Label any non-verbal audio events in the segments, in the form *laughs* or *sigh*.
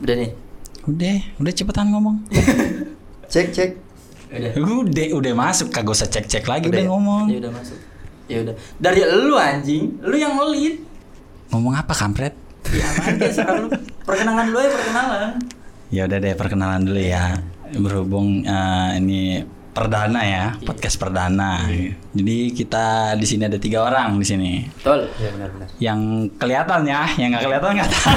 Udah nih. Udah, udah cepetan ngomong. *laughs* Cek cek. Udah. udah, udah masuk kagak usah cek-cek lagi Udah udah, ya? ngomong. Ya udah masuk. Ya udah. Dari lu anjing, lu yang ngelit. Ngomong apa kampret? Ya apaan lu perkenalan dulu ya perkenalan. Ya udah deh perkenalan dulu ya. Berhubung eh, ini perdana ya, podcast perdana. Jadi kita di sini ada tiga orang di sini. Betul. Ya benar benar. Yang kelihatan ya, yang nggak kelihatan nggak tahu.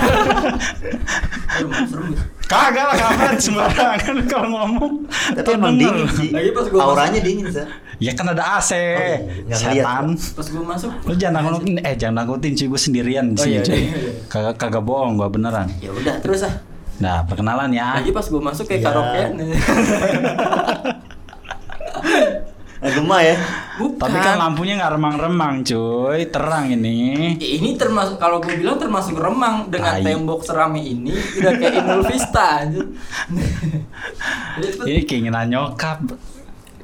Kagak lah kampret sembarangan kalau ngomong. Tapi emang dingin sih. Lagi pas gua Auranya dingin sih. Ya kan ada AC. iya, nggak ngeliat, Setan. Pas gua masuk. Lu jangan nakutin, eh jangan nakutin cuy gue sendirian di Oh, sini iya, cuy. iya, iya. Kagak kagak bohong gua beneran. Ya udah, terus ah. Nah, perkenalan ya. Lagi pas gua masuk kayak Ya. karaokean. *laughs* Gemah ya. Bukan. Tapi kan lampunya nggak remang-remang cuy, terang ini. Ya, ini termasuk kalau gue bilang termasuk remang dengan Tai. tembok serame ini udah kayak Inul Vista Ini keinginan nyokap.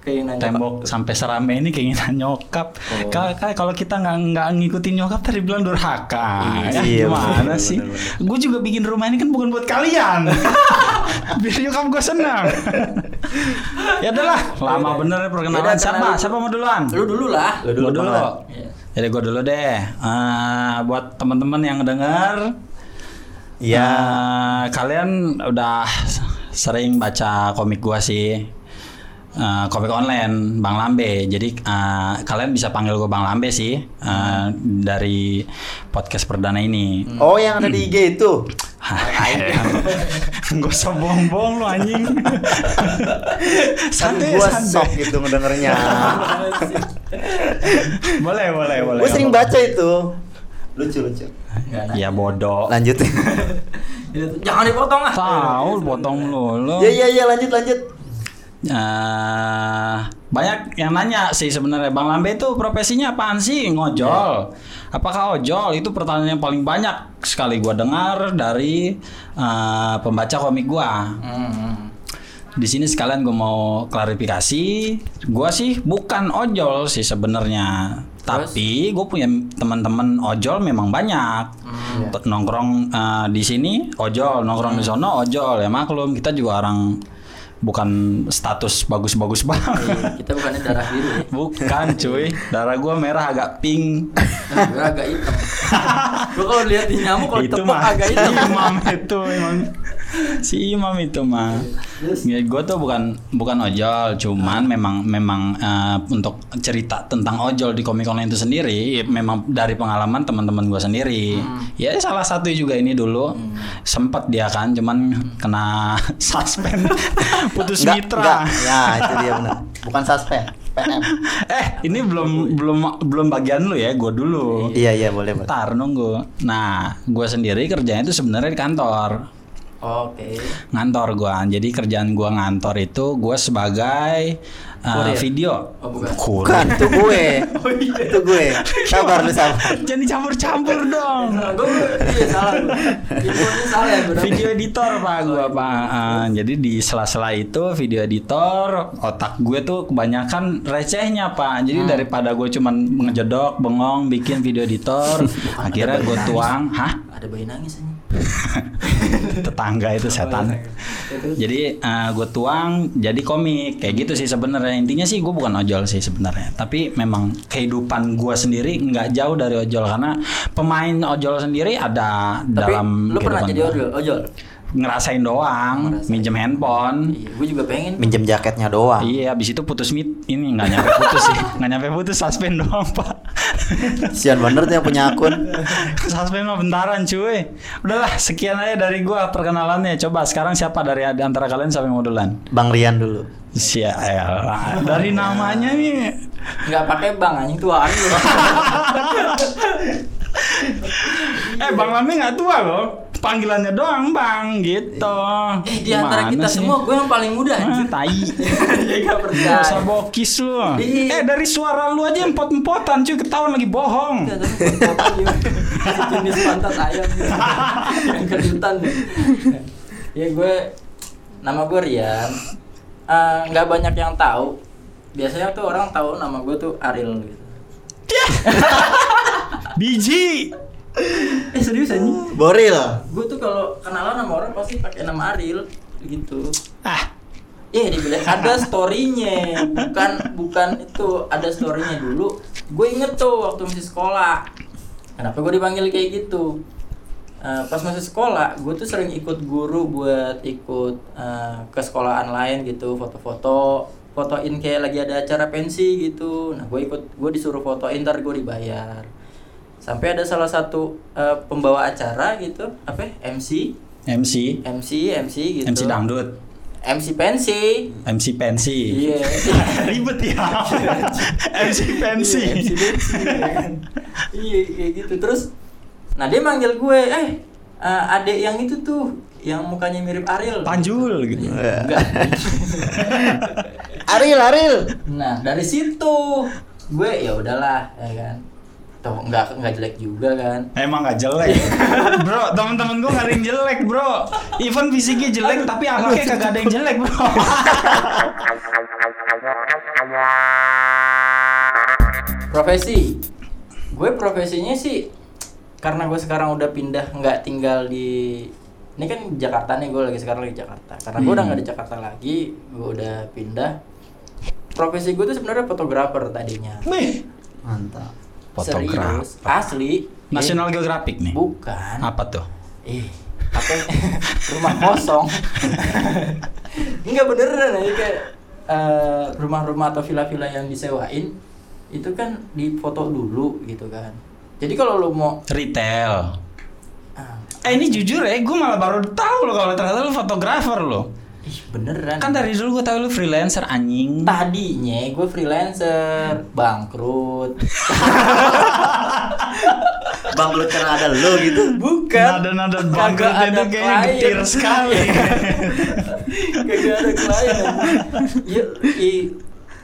Keinginan Tembok sampai serame ini keinginan nyokap. Oh. Kalau kalau kita nggak nggak ngikutin nyokap tadi bilang durhaka. Ya, Iya, gimana bener, sih? Gue juga bikin rumah ini kan bukan buat kalian. *laughs* Biar nyokap gue senang. ya udahlah, lama bener ya perkenalan. Yaudah, siapa? Siapa mau duluan? Lu dulu lah. Lu dulu, Gua dulu. Iya. Jadi gue dulu deh. Eh, buat teman-teman yang denger, Iya. eh, kalian udah sering baca komik gua sih. Eh, komik online Bang Lambe. Jadi eh, kalian bisa panggil gue Bang Lambe sih eh, dari podcast perdana ini. Oh yang ada di IG itu. *laughs* Gak usah bohong-bohong lu anjing. *laughs* Kan santai, gua santai. sok gitu ngedengernya. *laughs* Boleh, boleh, boleh. Gue sering baca itu. Lucu lucu. Nah. Ya bodoh. Lanjut. Jangan dipotong ah. Tahu potong lu. lu. Ya ya ya lanjut lanjut. Eh, banyak yang nanya sih sebenarnya Bang Lambe itu profesinya apaan sih ngojol? Apakah ojol? Itu pertanyaan yang paling banyak sekali gua dengar dari eh, pembaca komik gua. Hmm. Di sini sekalian gue mau klarifikasi, gua sih bukan ojol sih sebenarnya. Tapi gue punya teman-teman ojol memang banyak. T- Nongkrong eh, di sini ojol, nongkrong di sono ojol. Ya maklum kita juga orang bukan status bagus-bagus banget. Iya, Kita bukannya darah biru ya. Bukan cuy, darah gua merah agak pink. Nah, gue agak hitam. Gue kalau lihat di nyamuk kalau tepuk agak hitam. imam itu emang *laughs* si imam itu mah. Ya, gue tuh bukan bukan ojol, cuman memang memang eh, untuk cerita tentang ojol di komik online itu sendiri, memang dari pengalaman teman-teman gue sendiri. Ya salah satu juga ini dulu sempat dia kan, cuman kena *laughs* suspend, *laughs* putus Enggak, mitra. enggak. Ya itu dia benar. Bukan suspend. Eh ini belum belum belum bagian lu ya, gue dulu. Iya iya boleh boleh. Ntar nunggu. Nah, gue sendiri kerjanya itu sebenarnya di kantor. Oke. Ngantor gua. Jadi kerjaan gua ngantor itu gua sebagai uh, Kurir. video. Oh, bukan. Kurir. Bukan itu gue. *laughs* Oh iya. Itu gue. Sabar lu sabar. Jangan dicampur-campur *laughs* dong. Gue iya salah. gua. Infonya salah ya. Video editor pak gua pak. Uh, jadi di sela-sela itu video editor otak gue tuh kebanyakan recehnya pak. Jadi daripada gue cuman ngejedok, bengong, bikin video editor, *laughs* akhirnya gue tuang, hah? Ada bayi nangis aja. *laughs* Tetangga itu setan. Jadi gue tuang jadi komik. Kayak gitu sih sebenarnya. Intinya sih gue bukan ojol sih sebenarnya. Tapi memang kehidupan gue sendiri nggak jauh dari ojol. Karena pemain ojol sendiri ada Tapi dalam lu pernah jadi ojol? Ojol. Ngerasain doang Ngerasain. minjem handphone Iya, gue juga pengen. Minjem jaketnya doang. Iya, habis itu putus mit ini nggak nyampe putus sih, *laughs* nggak nyampe putus suspend doang pak. Sian bener tuh yang punya akun. suspend mah bentaran cuy. Udahlah, sekian aja dari gua perkenalannya. Coba sekarang siapa dari antara kalian siapa yang mau duluan? Bang Rian dulu. Sialah, dari namanya nih. Nggak pakai bang anjing tuaan lu. *laughs* Eh, Bang Lami nggak tua loh. Panggilannya doang Bang gitu. Eh di antara kita sih? semua gue yang paling muda Ah, tai. Nggak *laughs* Gak percaya. usah bokis lu. Iya. Eh dari suara lu aja empot-empotan cuy ketahuan lagi bohong. Apa gimana. Sejenis pantat ayam gitu. *laughs* yang kejutan. ya gue nama gue Rian. Eh, Nggak banyak yang tahu biasanya tuh orang tahu nama gue tuh Ariel gitu *laughs* Biji. *laughs* eh serius aja Boril. gue tuh kalau kenalan sama orang pasti pakai nama Ariel gitu Ah, Iya dibilang ada storynya, bukan bukan itu ada storynya dulu. Gue inget tuh waktu masih sekolah. Kenapa gue dipanggil kayak gitu? Eh, pas masih sekolah, gue tuh sering ikut guru buat ikut eh, ke sekolahan lain gitu, foto-foto, fotoin kayak lagi ada acara pensi gitu. Nah gue ikut, gue disuruh fotoin, ntar gue dibayar. Sampai ada salah satu eh, pembawa acara gitu, apa? ya? MC, MC, MC, MC gitu. MC dangdut, MC pensi. MC pensi. Iya. *laughs* Ribet ya. *laughs* MC pensi. Iya, MC pensi, ya kan. Iya kayak gitu. Terus nah dia manggil gue, "Eh, eh, adek yang itu tuh yang mukanya mirip Ariel." Panjul gitu. Enggak. *laughs* Aril, Aril. Nah, dari situ gue ya udahlah, ya kan. Tuh enggak enggak jelek juga kan. Emang gak jelek, *laughs* bro. Temen-temen gue gak ada yang jelek, bro. Even fisiknya jelek, tapi akhlaknya kagak ada yang jelek, bro. Profesi. Gue profesinya sih karena gue sekarang udah pindah nggak tinggal di ini kan Jakarta nih gue lagi sekarang lagi Jakarta karena gue udah Hmm. nggak di Jakarta lagi gue udah pindah profesi gue tuh sebenarnya fotografer tadinya Nih, Mantap. Fotografer. Serius, asli National Eh, Geographic nih. bukan Apa tuh? ih apa *laughs* rumah kosong *laughs* Enggak beneran aja kayak eh, rumah-rumah atau villa-villa yang disewain itu kan difoto dulu gitu kan jadi kalau lu mau Retail. ah, Eh ini jujur ya, gue malah baru tahu lo kalau ternyata lo fotografer lo. Ih beneran. Kan dari dulu gue tahu lo freelancer anjing. tadinya gue freelancer. Bangkrut. *laughs* Bangkrut karena ada lo gitu. bukan. Nada-nada bangkrut ada itu kayaknya getir sekali. *laughs* kagak ada klien. Iya, i-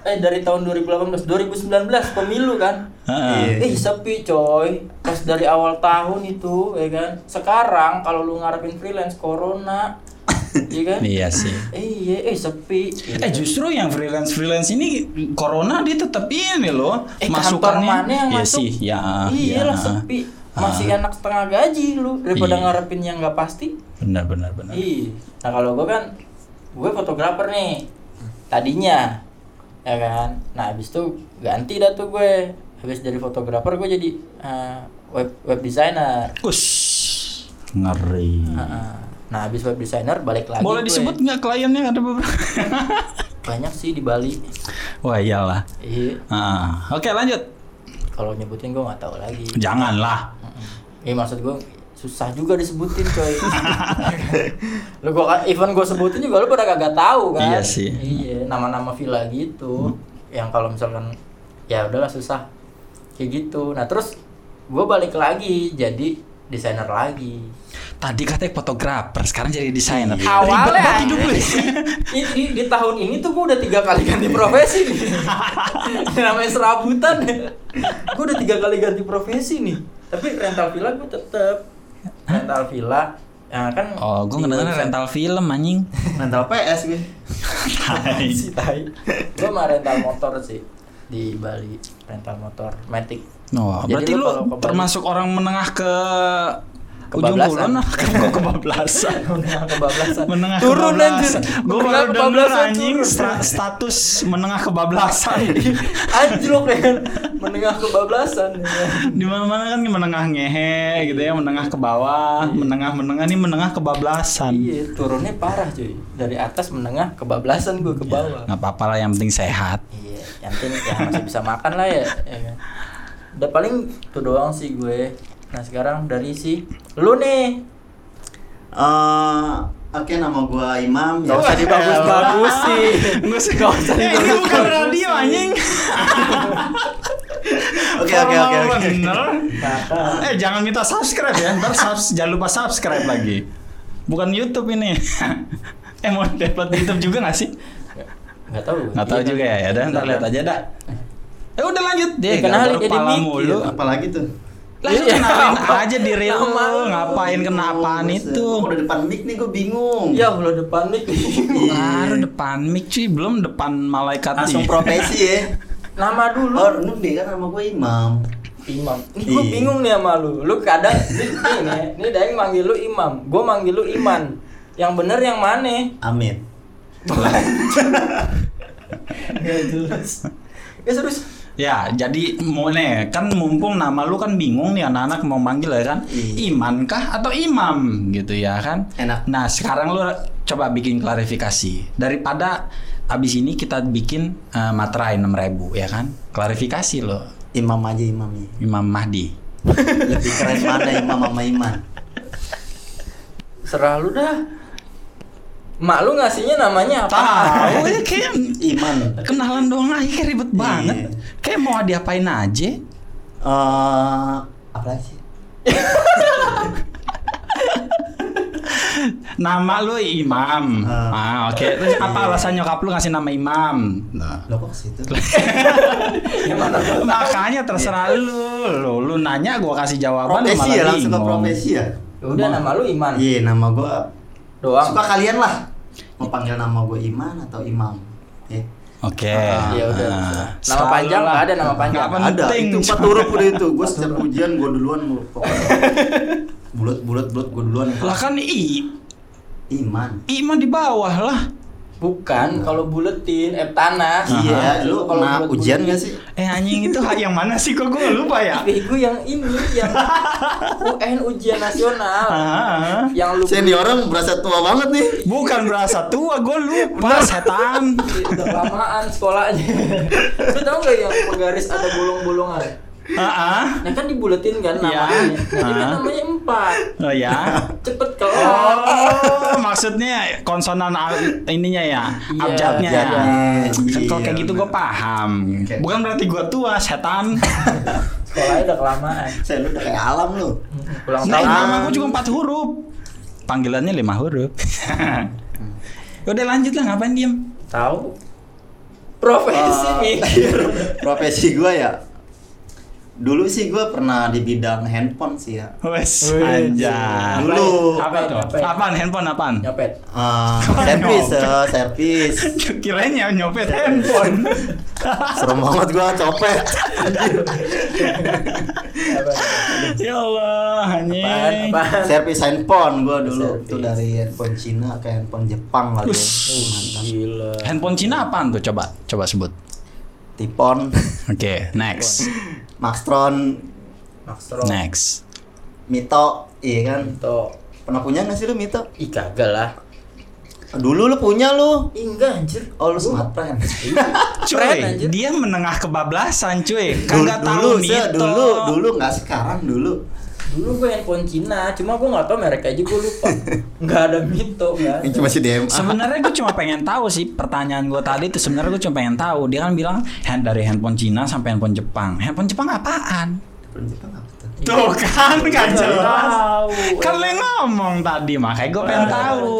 eh dari tahun 2018 2019 pemilu kan? Heeh. Eh sepi coy. Pas dari awal tahun itu ya kan? Sekarang kalau lu ngarepin freelance Corona Iya kan Iya sih. Eh iya eh sepi Iya Eh justru yang freelance freelance ini corona dia tetap ini loh Eh kantor mana yang Iya masuk sih, ya. Iya lah ya. sepi Masih enak setengah gaji lu Daripada Iya. ngarepin yang nggak pasti Benar benar benar. Iya Nah kalau gue kan Gue fotografer nih Tadinya Ya kan Nah habis itu ganti dah tuh gue Habis dari fotografer gue jadi eh, web web designer Ush, ngeri. Heeh. Nah, habis web designer balik lagi. Boleh gue. disebut nggak kliennya ada beberapa? *laughs* Banyak sih di Bali. Wah iyalah. Iya. Ah, Oke lanjut. Kalau nyebutin gue nggak tahu lagi. Janganlah. Iya maksud gue susah juga disebutin coy. *laughs* lu gua even gue sebutin juga lu pada kagak tahu kan. Iya sih. Iya, nama-nama villa gitu. Yang kalau misalkan ya udahlah susah. Kayak gitu. Nah, terus gue balik lagi jadi desainer lagi. Tadi katanya fotografer, sekarang jadi desainer. Ribet Awalnya hidup lu. *laughs* di, di, di tahun ini tuh gue udah tiga kali ganti profesi nih. *laughs* Namanya serabutan. gue udah tiga kali ganti profesi nih. Tapi rental villa gue tetep rental villa. Ya kan. Oh, gue website- rental film anjing. Rental PS gue. Tai. si *laughs* tai. Gue mah rental motor sih di Bali rental motor Matic. Oh, Jadi berarti lu termasuk orang menengah ke ujung Kebablasan. kulon *laughs* ke kebablasan. *laughs* menengah kebablasan. menengah turun kebablasan. anjir. Gue Menengah baru denger anjing turun. status menengah kebablasan. *laughs* Anjlok ya kan. Menengah kebablasan. ya. Di mana-mana kan menengah ngehe gitu ya, menengah ke bawah, menengah-menengah nih menengah kebablasan. Iya, turunnya parah cuy. Dari atas menengah kebablasan gue ke bawah. Nggak apa-apa lah yang penting sehat. Iya, yang penting ya masih bisa makan lah ya. ya kan? Udah paling itu doang sih gue. Nah sekarang dari si lu nih. Eh, oke nama gua Imam Gak usah dibagus-bagus *laughs* sih. Gak usah Eh, *laughs* ini bukan radio anjing. *laughs* Oke oke oke. Eh jangan minta subscribe ya, ntar subs, jangan lupa subscribe lagi. Bukan YouTube ini. eh mau dapat YouTube juga gak sih? Gak tau gue. Nggak tahu Iya, juga ya, ya udah ntar lihat aja dah. Eh udah lanjut Ya, deh, kenalin gara-gara jadi mulu. Apalagi tuh? Lah lu Iya, kenalin apa? aja diri lu, ngapain kena apaan Buset, itu? Udah depan mic nih gue bingung. Ya Allah depan nih. Baru depan mic cuy, belum depan malaikat Langsung nih. profesi ya. *laughs* Nama dulu. Oh, lu deh kan nama gue Imam. Imam. Ini gue Iya. bingung nih sama lu. Lu kadang ini *laughs* nih, ini Daeng manggil lu Imam, gue manggil lu Iman. Yang bener yang mana? Amin. *laughs* Gak jelas. Ya serius. Ya, jadi mau nih kan mumpung nama lu kan bingung nih anak-anak mau manggil ya kan, Iya. Iman kah atau Imam gitu ya kan? Enak. Nah sekarang lu coba bikin klarifikasi daripada abis ini kita bikin eh, materai 6000 ya kan? Klarifikasi lo, Imam aja Imam ya. Imam Mahdi. Lebih keren mana Imam sama Iman? Serah lu dah. Mak lu ngasihnya namanya apa? Tahu ya *laughs* kayak Iman. kenalan doang aja kayak ribet Iya. banget. Kayak mau diapain aja. Eh, apa lagi sih? *laughs* Nama lu Imam. Ah. Ah, oke. Terus apa alasan nyokap lu ngasih nama Imam? Nah. Lo kok ke situ? *laughs* Makanya terserah lu. Lu, lu nanya gua kasih jawaban lu Profesi ya langsung ke profesi ya. Udah nama lu Iman. Iya, nama gue Doang. suka kalian lah. Mau panggil nama gue Iman atau Imam? Ya. Oke. Ya udah, Nah, terserah. Nama panjang lah. nggak ada nama panjang. Nggak Ada penting. itu empat huruf udah itu. Gue setiap ujian gue duluan mulu pokoknya. *laughs* Bulat bulat bulat gue duluan. Lah kan i Iman. Iman di bawah lah. Bukan, kalau buletin, eh tanah. Iya, lu Kalau pernah ujian gak sih? Eh anjing itu yang mana sih kok gua lupa ya? Bego yang ini, yang UN ujian nasional. Ah, Yang lu Senior orang berasa tua banget nih. bukan berasa tua, gua lupa setan. udah kelamaan sekolahnya. Lu tau gak yang penggaris ada bolong-bolongan? Ah, ah. Nah kan dibuletin kan Iya. namanya. Nah, ini kan Ah. namanya empat. Oh ya. Cepet kelar. Oh, maksudnya konsonan ininya ya, Iya, abjadnya ya. abjadnya. Kalau kayak Iya, gitu gue paham. Oke. Bukan berarti gue tua, setan. *laughs* Sekolahnya udah kelamaan. Saya lu udah kayak alam lu. Ulang Nah, tahun. nama gue cuma empat huruf. Panggilannya lima huruf. *laughs* Udah lanjut lah, ngapain diem? Tahu. Profesi Ah. mikir. *laughs* Profesi gue ya. Dulu sih gue pernah di bidang handphone sih ya. Wes, Wes. anjay. Dulu. Apa itu? Apaan handphone apaan? Nyopet. Eh, servis, *laughs* eh, servis. Kirain ya nyopet handphone. *laughs* Serem banget gue copet. *laughs* ya Allah, anjing. Apaan? servis handphone gue dulu. Itu dari handphone Cina ke handphone Jepang lah tuh. Oh, Gila. Handphone Cina apaan tuh? Coba, coba sebut. Tipon, *laughs* Oke, next. Maxtron, Maxtron. Next. Mito, iya kan? Itu. Pernah punya gak sih lu Mito? Ih kagak lah. Dulu lu punya lu. Ih, enggak anjir. Oh lu smart plan. *laughs* Cuy, Keren, anjir. dia menengah kebablasan cuy. Kagak dulu, tahu se- Mito. dulu, dulu nggak sekarang dulu. Dulu gue handphone Cina, cuma gue nggak tahu merek aja gue lupa. *laughs* Nggak ada mito, nggak ada. cuma si DMA. Sebenarnya gue cuma pengen tahu sih pertanyaan gue tadi itu sebenarnya gue cuma pengen tahu dia kan bilang hand dari handphone Cina sampai handphone Jepang. Handphone Jepang apaan? Handphone Jepang apa tuh? Tuh kan kan Nggak jelas. tahu. Kan lo yang ngomong tadi makanya gue pengen tahu.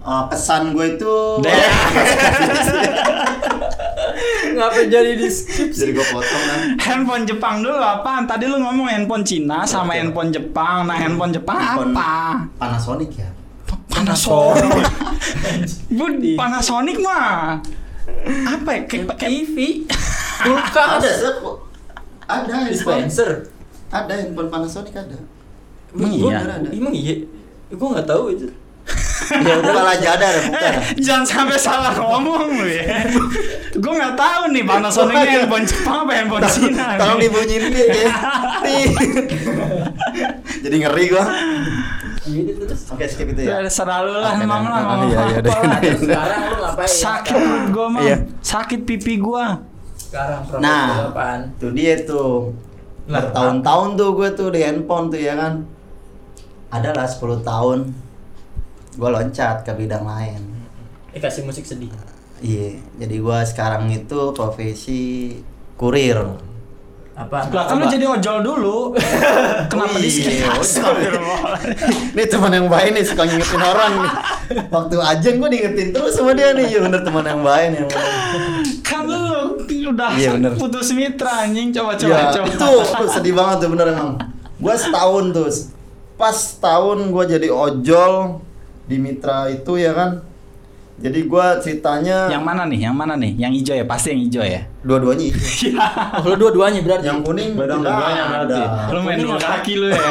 Eh, pesan gue itu. *laughs* Ngapa jadi di skip jadi gue potong kan. handphone Jepang dulu apaan? Tadi lu ngomong handphone Cina sama Oke. handphone Jepang. Nah handphone Jepang Handphone apa? Panasonic ya. Panasonic. *laughs* Bud, Panasonic mah apa ya? Kayak kayak TV, kulkas, Ada, ada handphone. dispenser. Ada handphone Panasonic ada. Emang iya? ada. Emang iya? Gue nggak tahu itu. Ya udah malah jadar bukan. Eh, *laughs* jangan sampai salah ngomong lu ya. Gue nggak tahu nih Panasonic ini handphone Jepang apa handphone Cina. Tolong nih. dibunyiin nih ya. *laughs* Jadi ngeri gua. Terus. Oke, skip itu ya. Ya serah lu lah Oke, emang lah. Oh, iya, iya. Terus sekarang lu ngapain? Sakit perut gue mah. Iya. Sakit pipi gue. Sekarang Nah, itu dia tuh. Lah, Bertahun-tahun tuh gue tuh di handphone tuh ya kan. Ada lah 10 tahun. Gue loncat ke bidang lain. Eh kasih musik sedih. Iya, jadi gua sekarang itu profesi kurir. Apa? Lah kan lu jadi ojol dulu. *laughs* Kenapa di skip? iya. Astagfirullah. *laughs* Ini teman yang baik nih suka ngingetin orang nih. Waktu ajan gua diingetin terus sama dia nih. Ya bener teman yang baik nih. kan lu udah bener. putus mitra anjing coba coba ya coba. itu sedih banget tuh bener emang gue setahun tuh pas tahun gue jadi ojol di mitra itu ya kan jadi gue ceritanya Yang mana nih? Yang mana nih? Yang hijau ya? Pasti yang hijau ya. dua-duanya *laughs* itu. Oh, lu dua-duanya berarti. yang kuning Dua-duanya tidak berarti. ada. Lu main dua kaki lu ya.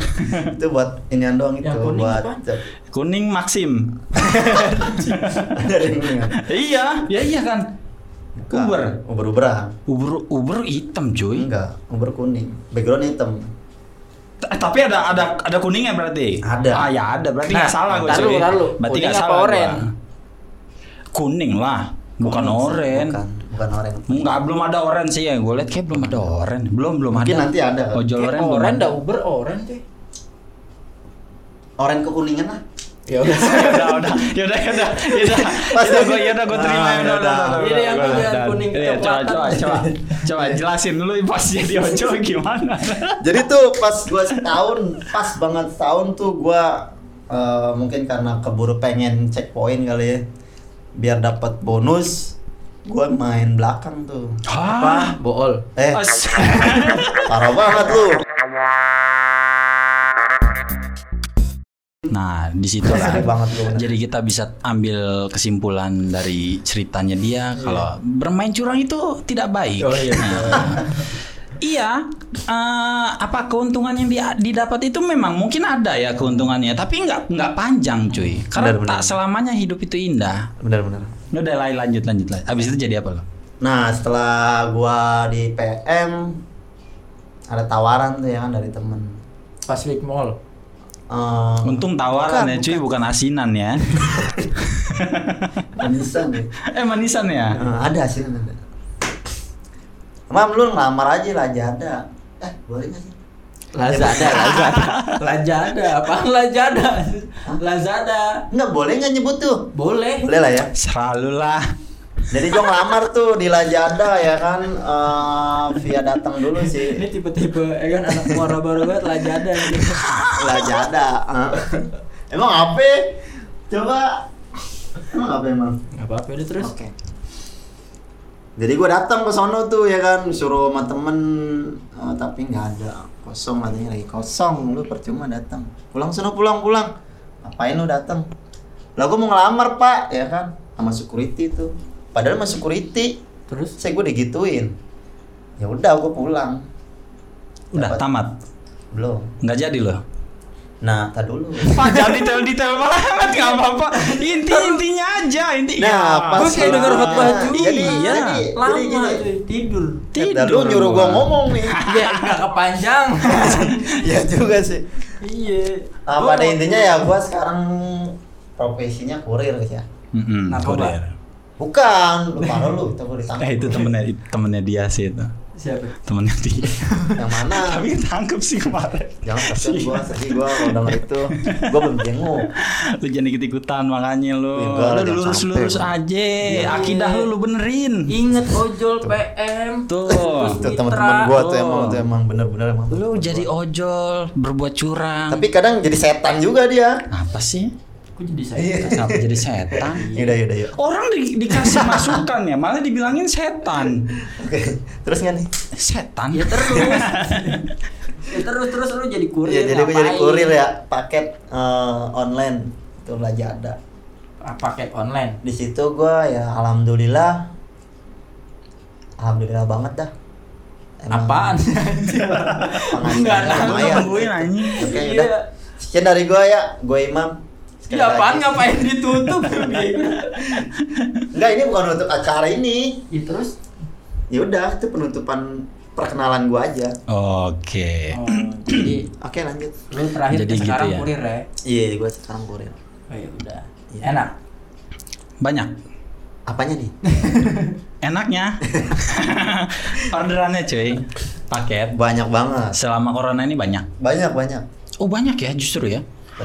*laughs* itu buat inian doang itu Yang kuning buat apa? Kuning Maxim. *laughs* ada yang kuning iya, ya iya kan. Bukan. Uber. uber uberan Uber Uber hitam cuy. enggak uber kuning background hitam tapi ada ada ada kuningnya berarti. Ada. Ah ya ada. Berarti Nah, nggak salah gue lu. Berarti nggak salah gua. oren? Kuning lah, bukan Kuning sih, oren. bukan bukan oren Enggak, belum ada oren sih ya. Gue liat kayak belum ada oren. Belum, belum Mungkin ada. nanti ada. Ojol oren oren ada. dah Uber oren tuh. oren kekuningan lah Ya udah. udah, udah, yaudah, yaudah, yaudah, Pas yaudah, ya? gue, yaudah, gue terima, Ah, ya, udah, udah, udah, Ini yang udah, udah. kuning Iya, coba, coba, coba, coba jelasin dulu pas jadi ojol gimana. Jadi tuh pas gua setahun, pas banget setahun tuh gua eh, mungkin karena keburu pengen checkpoint kali ya. Biar dapat bonus, gua main belakang tuh. Hah? Bool. Eh, parah banget lu. Nah, di situ lah. Bener. Jadi kita bisa ambil kesimpulan dari ceritanya dia kalau bermain curang itu tidak baik. Oh, iya. Nah, *laughs* iya, eh, apa keuntungan yang dia didapat itu memang mungkin ada ya keuntungannya, tapi nggak nggak panjang cuy. Karena Benar, benar. tak selamanya hidup itu indah. Bener-bener. Udah lain lanjut lanjut lanjut. Abis itu jadi apa lo? Nah, setelah gua di PM ada tawaran tuh ya kan dari temen. Pacific Mall. Eh, Untung tawaran bukan, ya cuy, bukan asinan ya. *laughs* Manisan ya. eh manisan ya. Eh, ada sih ada. Mam lu ngelamar aja lah ada. Eh, boleh gak sih? Lazada, Lazada. Lazada, apaan Lazada? Lazada. Enggak boleh nggak nyebut tuh? Boleh. Boleh lah ya. Selalu lah. Jadi gue ngelamar tuh di Lazada ya kan eh, via datang dulu Ini sih. tipe-tipe ya kan anak muara baru banget Lazada gitu. Lazada. eh. Emang apa? Coba. Emang apa emang? Enggak apa-apa udah terus. Oke. Jadi gue datang ke sono tuh ya kan, suruh sama temen, eh, tapi nggak ada, kosong katanya lagi kosong, lu percuma datang. Pulang sono pulang pulang. Ngapain lu datang? Lah gue mau ngelamar pak, ya kan, sama security tuh. Padahal sama security, Terus saya gue digituin. Ya udah, gue pulang. Udah Dapat- tamat. Belum. Nggak jadi loh. Nah, tak dulu. Pak jangan detail-detail banget nggak apa-apa. Inti intinya aja inti. Nah, Ya. pas Gua kayak denger khotbah juga. jadi, Iya. jadi, lama jadi gini. tidur. Nah, lu nyuruh gua. ngomong nih. *laughs* *laughs* Iya, enggak kepanjang. ya juga sih. iya. Ah, Gua pada intinya ya gua sekarang profesinya kurir guys ya. Mm-mm, Narkoba. kurir. Bukan, lu parah lu, itu gua ditangkap. Eh itu temennya temennya dia sih itu. siapa? Temennya dia. Yang mana? *laughs* Tapi ketangkep sih kemarin. Jangan kasihan gua, sedih gua kalau denger itu. Gua belum jenguk. lu jangan ikut-ikutan makanya lu. Lah, lu lurus-lurus aja. Iya. Akidah lu lu benerin. Ingat ojol PM. Tuh. Tuh teman-teman gua tuh emang tuh emang bener-bener emang. Lu jadi ojol, berbuat curang. Tapi kadang jadi setan juga dia. apa sih? Aku jadi saya. Iya. Kenapa jadi setan? *laughs* Yaudah, yaudah, yuk. Orang di- dikasih masukan ya, malah dibilangin setan. Oke, terus nggak nih? Setan. Ya terus. *laughs* ya terus terus lu jadi kurir. Iya, jadi gua jadi kurir ya, paket eh, online itu Lazada. Ah, Paket online. Di situ gua ya alhamdulillah alhamdulillah banget dah. Apaan? *laughs* Penghasilan Enggak, Lu lumayan. Oke, Iya. udah. Sekian dari gua ya, gua Imam. Sekali Iya apaan ngapain ditutup? *laughs* Enggak, ini bukan untuk acara ini. ya terus. Ya udah, itu penutupan perkenalan gua aja. Oke. Oh, jadi Oke, lanjut. lu terakhir Jadi gitu sekarang ya. kurir ya? Iya, gua sekarang kurir. Oh ya udah. Iya. Enak. Banyak. Apanya nih? *laughs* Enaknya. *laughs* Orderannya cuy. Paket. Banyak banget. Selama corona ini banyak. Banyak, banyak. Oh banyak ya justru ya.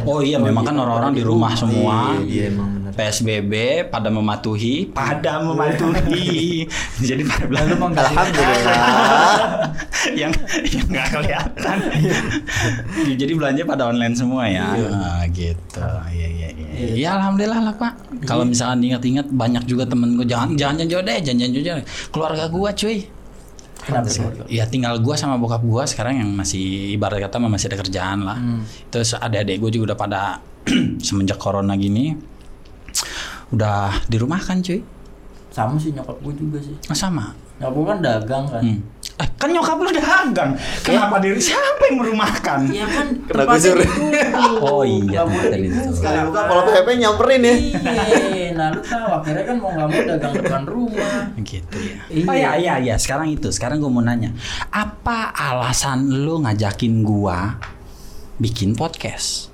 Oh iya memang kan orang-orang di rumah semua. Iya, iya, emang bener. PSBB pada mematuhi, pada mematuhi. *laughs* Jadi pada bilang nggak Alhamdulillah. *laughs* yang yang nggak kelihatan. Jadi belanja pada online semua ya. Ah, gitu. Iya iya iya. Ya alhamdulillah lah Pak. Kalau misalkan ingat-ingat banyak juga temen gue jangan jangan jauh deh, jangan deh. Keluarga gua cuy. Kenapa sih? Ya tinggal gua sama bokap gua sekarang yang masih ibarat kata masih ada kerjaan lah. Terus adik-adik gue juga udah pada *clears throat* semenjak corona gini udah dirumahkan cuy. Sama sih nyokap gue juga sih. Ah, sama. Nyokap gue kan dagang kan. Hmm. Eh, kan nyokap lu dagang. Kenapa diri siapa yang merumahkan? Iya kan Kena gusur. Oh iya. Sekali buka kalau PHP nyamperin ya. Iya, nah lu tahu akhirnya kan mau nggak mau dagang depan rumah. gitu ya. Iya. Oh iya iya iya, sekarang itu. Sekarang gue mau nanya, apa alasan lu ngajakin gua bikin podcast?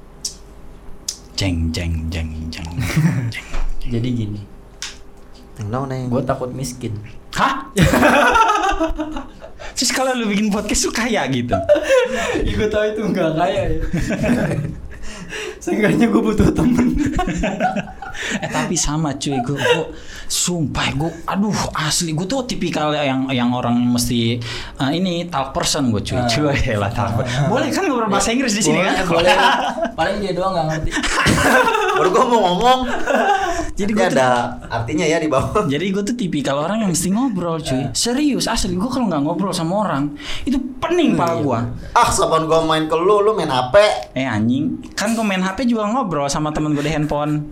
Jeng jeng jeng jeng. jeng. Jadi gini, gue takut miskin. Hah? *laughs* Terus kalau lu bikin podcast lu kaya gitu. *laughs* ya gue tahu itu nggak kaya ya. *laughs* Seenggaknya gue butuh temen. eh tapi sama cuy gue gue sumpah gue aduh asli gue tuh tipikal yang yang orang mesti eh, ini talk person gue cuy Ah. cuy *laughs* lah talk person. boleh kan ngobrol bahasa Inggris di sini kan boleh. *laughs* Paling dia doang nggak ngerti. *laughs* Baru gua mau ngomong. Jadi tuh- ada artinya ya di bawah. Jadi gue tuh tipikal orang yang mesti ngobrol cuy Serius asli gue kalau nggak ngobrol sama orang Itu pening pala gue Ah, saban gua main ke lu, lu main HP. Eh anjing Kan gue main HP juga ngobrol sama temen gue di handphone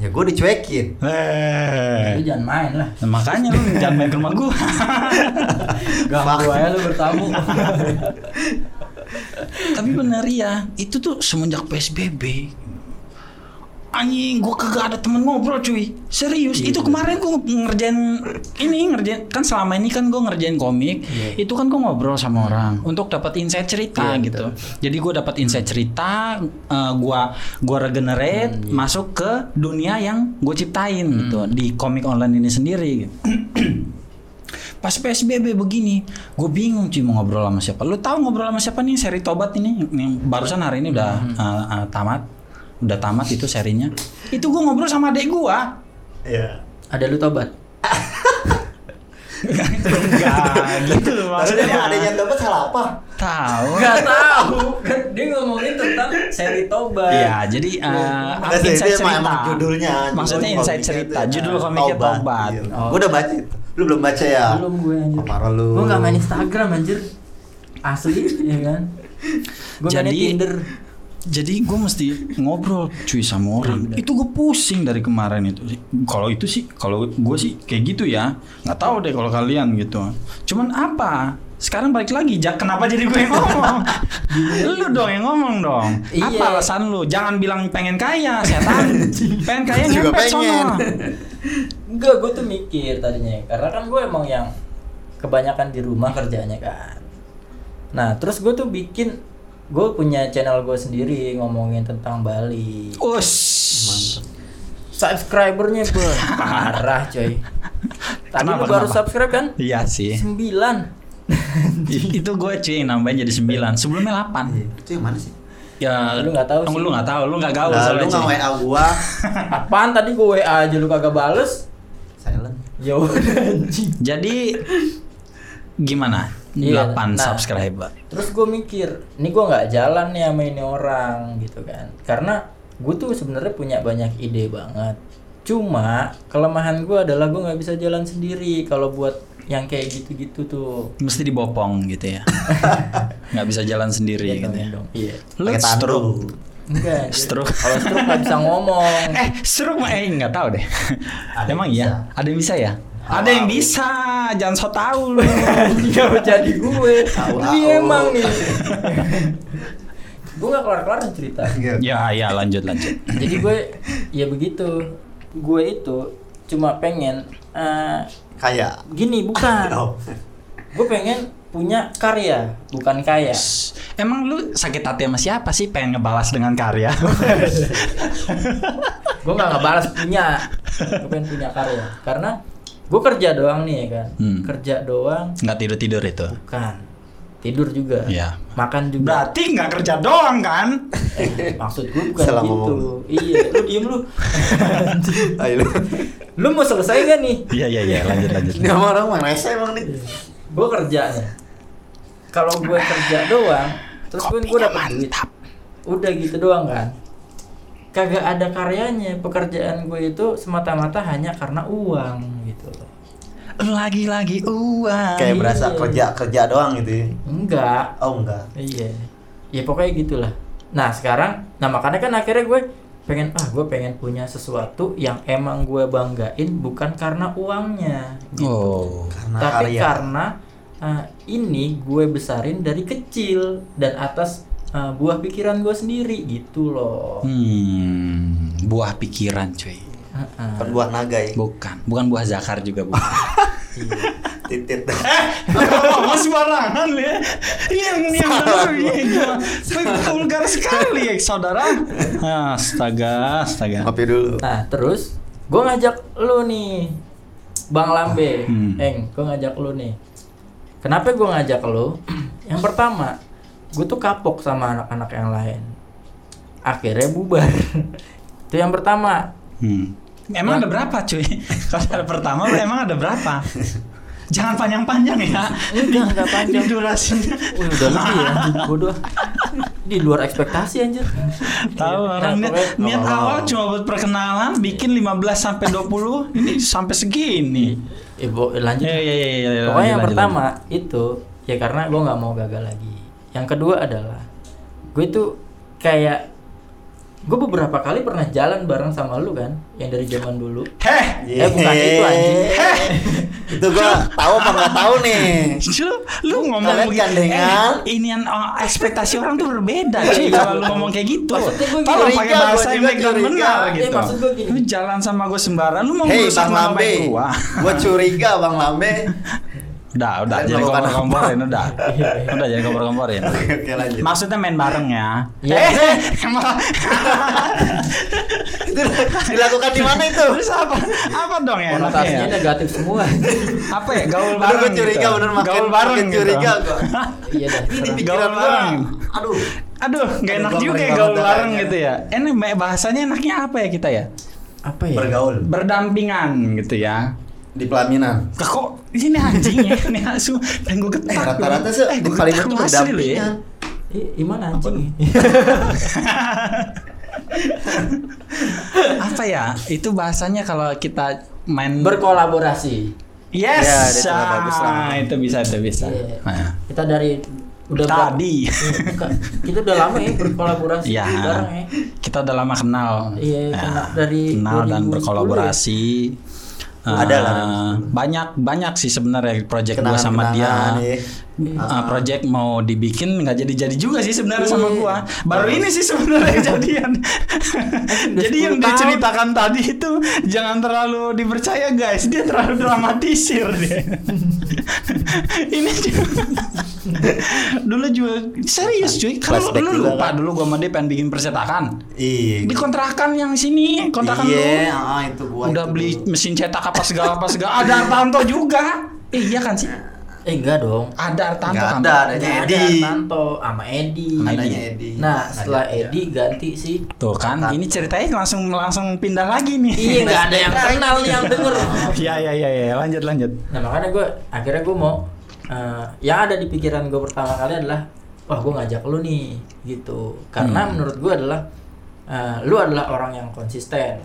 Ya gua dicuekin. Lu Eh jangan main lah. Nah, makanya lu jangan main ke rumah gue *laughs* Ganggu aja lu bertamu. Tapi bener ya Itu tuh semenjak PSBB Anjing, gue kagak ada temen ngobrol cuy Serius, itu kemarin gue ngerjain Ini ngerjain, kan selama ini kan gue ngerjain komik Iya. Itu kan gue ngobrol sama orang Untuk dapat insight cerita Iya, gitu Jadi gue dapat insight cerita eh, Gua gua regenerate Masuk ke dunia yang gue ciptain gitu Di komik online ini sendiri gitu. *clears throat* Pas PSBB begini, gue bingung cuy mau ngobrol sama siapa. Lu tahu ngobrol sama siapa nih seri Tobat ini yang barusan hari ini udah uh, uh, tamat. Udah tamat itu serinya. Itu gue ngobrol sama adek gua. Iya. Ada lu tobat. *laughs* Enggak *laughs* gitu loh Maksudnya maksudnya. ada yang dapat salah apa? Tahu. Gak tahu. Kan dia ngomongin tentang seri tobat. Iya, jadi uh, Enggak sih, insight emang, cerita. emang judulnya. Maksudnya Judul insight komiknya cerita. itu, Judul eh, komiknya Tobat. Iya. Oh. Gua udah baca itu. Lu belum baca ya? Belum gue anjir. Oh, parah lu. Gue gak main Instagram anjir. Asli ya kan. Gue mainnya Jadi- Tinder. Jadi gue mesti ngobrol cuy sama orang. Itu gue pusing dari kemarin itu. Kalau itu sih, kalau gue sih kayak gitu ya. Nggak tahu deh kalau kalian gitu. Cuman apa? Sekarang balik lagi, Jak, kenapa jadi gue yang ngomong? *laughs* lu dong yang ngomong dong. Apa Iya. alasan lu? Jangan bilang pengen kaya, setan. *laughs* pengen kaya pengen. sono. Enggak, gue tuh mikir tadinya Karena kan gue emang yang kebanyakan di rumah kerjanya kan Nah, terus gue tuh bikin Gue punya channel gue sendiri ngomongin tentang Bali Us. Subscribernya ber *laughs* parah coy Tadi Kenapa, lu baru kenapa? subscribe kan? Iya sih. 9 itu gue cuy nambahin jadi 9 Sebelumnya 8 Iya. Itu yang mana sih? Ya, Lu nggak tahu Oh, sih. Lu nggak tahu, lu nggak gaul Nah, soalnya. lu nggak cuy. WA gua, *laughs* Apaan tadi gue WA aja lu kagak bales? silent. Ya udah *laughs* anjing Jadi gimana? Iya, 8 nah. subscriber. Terus gue mikir, ini gue nggak jalan nih sama ini orang gitu kan. Karena gue tuh sebenarnya punya banyak ide banget. Cuma kelemahan gue adalah gue nggak bisa jalan sendiri kalau buat yang kayak gitu-gitu tuh. Mesti dibopong gitu ya. *laughs* nggak bisa jalan sendiri Iya gitu ya. dong, Iya. Lu stroke. Enggak. *laughs* Stroke. Kalau stroke nggak bisa ngomong. *laughs* Eh, stroke mah eh nggak tahu deh. Ada Emang iya? Ada yang bisa ya? Ada yang bisa, jangan so tau lu. Nggak *laughs* jadi gue. Tahu, Ini emang nih. gue nggak kelar-kelar cerita. Iya. ya, ya lanjut lanjut. jadi gue ya begitu gue itu cuma pengen eh, Kayak. gini bukan *laughs* Oh. gue pengen punya karya bukan kaya Emang lu sakit hati sama siapa sih pengen ngebalas dengan karya? *laughs* gue nggak ngebalas punya gue pengen punya karya karena gue kerja doang nih ya kan Hmm. kerja doang nggak tidur tidur itu. bukan tidur juga Iya. makan juga Berarti nggak kerja doang kan? Eh, maksud gue bukan Salah gitu ngomong. iya lu diem lu *laughs* Ayo lu. lu mau selesai gak nih Iya iya iya lanjut lanjut. Ini sama orang mana rese emang nih. gue kerja nih kalau gue kerja doang terus gue gue dapet duit udah gitu doang kan kagak ada karyanya pekerjaan gue itu semata-mata hanya karena uang Lagi-lagi uang. Kayak berasa Iya. kerja kerja doang gitu. ya. enggak Oh enggak. Iya. Ya pokoknya gitulah. Nah sekarang, nah makanya kan akhirnya gue pengen ah gue pengen punya sesuatu yang emang gue banggain bukan karena uangnya, gitu. Oh. Karena tapi karya. karena uh, ini gue besarin dari kecil dan atas uh, buah pikiran gue sendiri gitu loh. Hmm, buah pikiran cuy. Heeh. Bukan buah naga ya. Bukan, bukan buah zakar juga bukan. *laughs* Titit. *laughs* Ngomong sembarangan ya. Yang yang benar ya. Vulgar sekali ya, saudara. Astaga, astaga. Kopi dulu. Nah terus gue ngajak lu nih, Bang Lambe, Hmm. Eng, gue ngajak lu nih. Kenapa gue ngajak lu? Yang pertama, gue tuh kapok sama anak-anak yang lain. Akhirnya bubar. *laughs* Itu yang pertama. Hmm. Emang ada berapa cuy? *laughs* Kalau pertama emang ada berapa? Jangan panjang-panjang ya. Enggak, enggak panjang. Ini durasinya. Udah lebih ya, bodoh. Di luar ekspektasi anjir. Tahu Nah, orang niat, pokoknya- niat Oh. awal cuma buat perkenalan, bikin 15 sampai 20, ini sampai segini. Eh, bo- lanjut. Ya ya ya ya. Pokoknya lanjut, yang lanjut, pertama itu ya karena gue nggak mau gagal lagi. Yang kedua adalah gue itu kayak gue beberapa kali pernah jalan bareng sama lu kan, yang dari zaman dulu. Heh, Eh, bukan itu, anjing. Heh. Itu gua tahu apa nggak tahu nih. lu lu ngomong Kalian begitu. gandengan. Eh, ini yang oh, ekspektasi orang tuh berbeda cuy kalau lu ngomong kayak gitu. Gue curiga, pakai bahasa yang baik dan benar Eh, gitu. gini. Lu jalan sama gue sembarangan, lu mau merusak Bang nama Lambe, gua curiga Bang Lambe. *laughs* Udah, udah, Kalian jangan melakukan apa? kompor-komporin, udah. *laughs* Udah, jangan kompor-komporin. *laughs* Oke, oke lanjut. Maksudnya main bareng ya? Iya. Eh, *laughs* malah Itu dilakukan di mana itu? terus apa? Apa dong ya? Konotasinya ya? negatif semua. Apa ya? Gaul Aduh, bareng. gua curiga gitu. bener makin Gaul bareng makin gitu. curiga gua. iya dah. Ini serah. pikiran Gaul bareng. Aduh. Aduh, gak enak juga ya gaul bareng gitu ya. Ini bahasanya enaknya apa ya kita ya? Apa ya? Bergaul Berdampingan gitu ya. Di pelaminan. Kok ini anjing ya, *laughs* ini asu dan gue Eh, getak. rata-rata sih eh, di lu ya. berdampingan. Eh, Iman anjing. *laughs* Apa ya? Itu bahasanya kalau kita main Berkolaborasi. Yes, Ya, itu ah, bagus lah. itu bisa, itu bisa. Iya. Nah, Kita dari udah berapa- tadi Bukan. kita udah lama ya berkolaborasi Iya. bareng ya. kita udah lama kenal. Iya, Ya, kenal dari kenal dan 2010 Ada lah, Eh, banyak banyak sih sebenarnya project gua sama dia. Ya. Eh, project mau dibikin nggak jadi-jadi juga sih sebenarnya Iya. sama gua. Baru ini sih sebenarnya kejadian. jadi yang 10 tahun. diceritakan tadi itu jangan terlalu dipercaya guys. Dia terlalu dramatisir dia. *laughs* ini juga dulu juga serius cuy. Kalau lu juga lupa kan. dulu gua sama dia pengen bikin persetakan. Iya. Di kontrakan yang sini, kontrakan lu. Iya, ah, itu gua Udah itu beli dulu. mesin cetak apa segala apa segala. Ada Artanto juga. Eh, iya kan sih? *laughs* Eh enggak dong. Ada Artanto Nggak kan? ada, adanya Edi. Ada Tanto sama Edi. Adanya Edi. Nah, setelah Ada. Edi ganti sih. Tuh kan, ini ceritanya langsung langsung pindah lagi nih. Iya, nggak ada yang kenal nih yang denger. *laughs* Iya iya iya iya, lanjut lanjut. Nah, makanya gue akhirnya gue mau eh, yang ada di pikiran gue pertama kali adalah wah gue ngajak lu nih gitu. Karena Hmm. menurut gue adalah eh, lu adalah orang yang konsisten.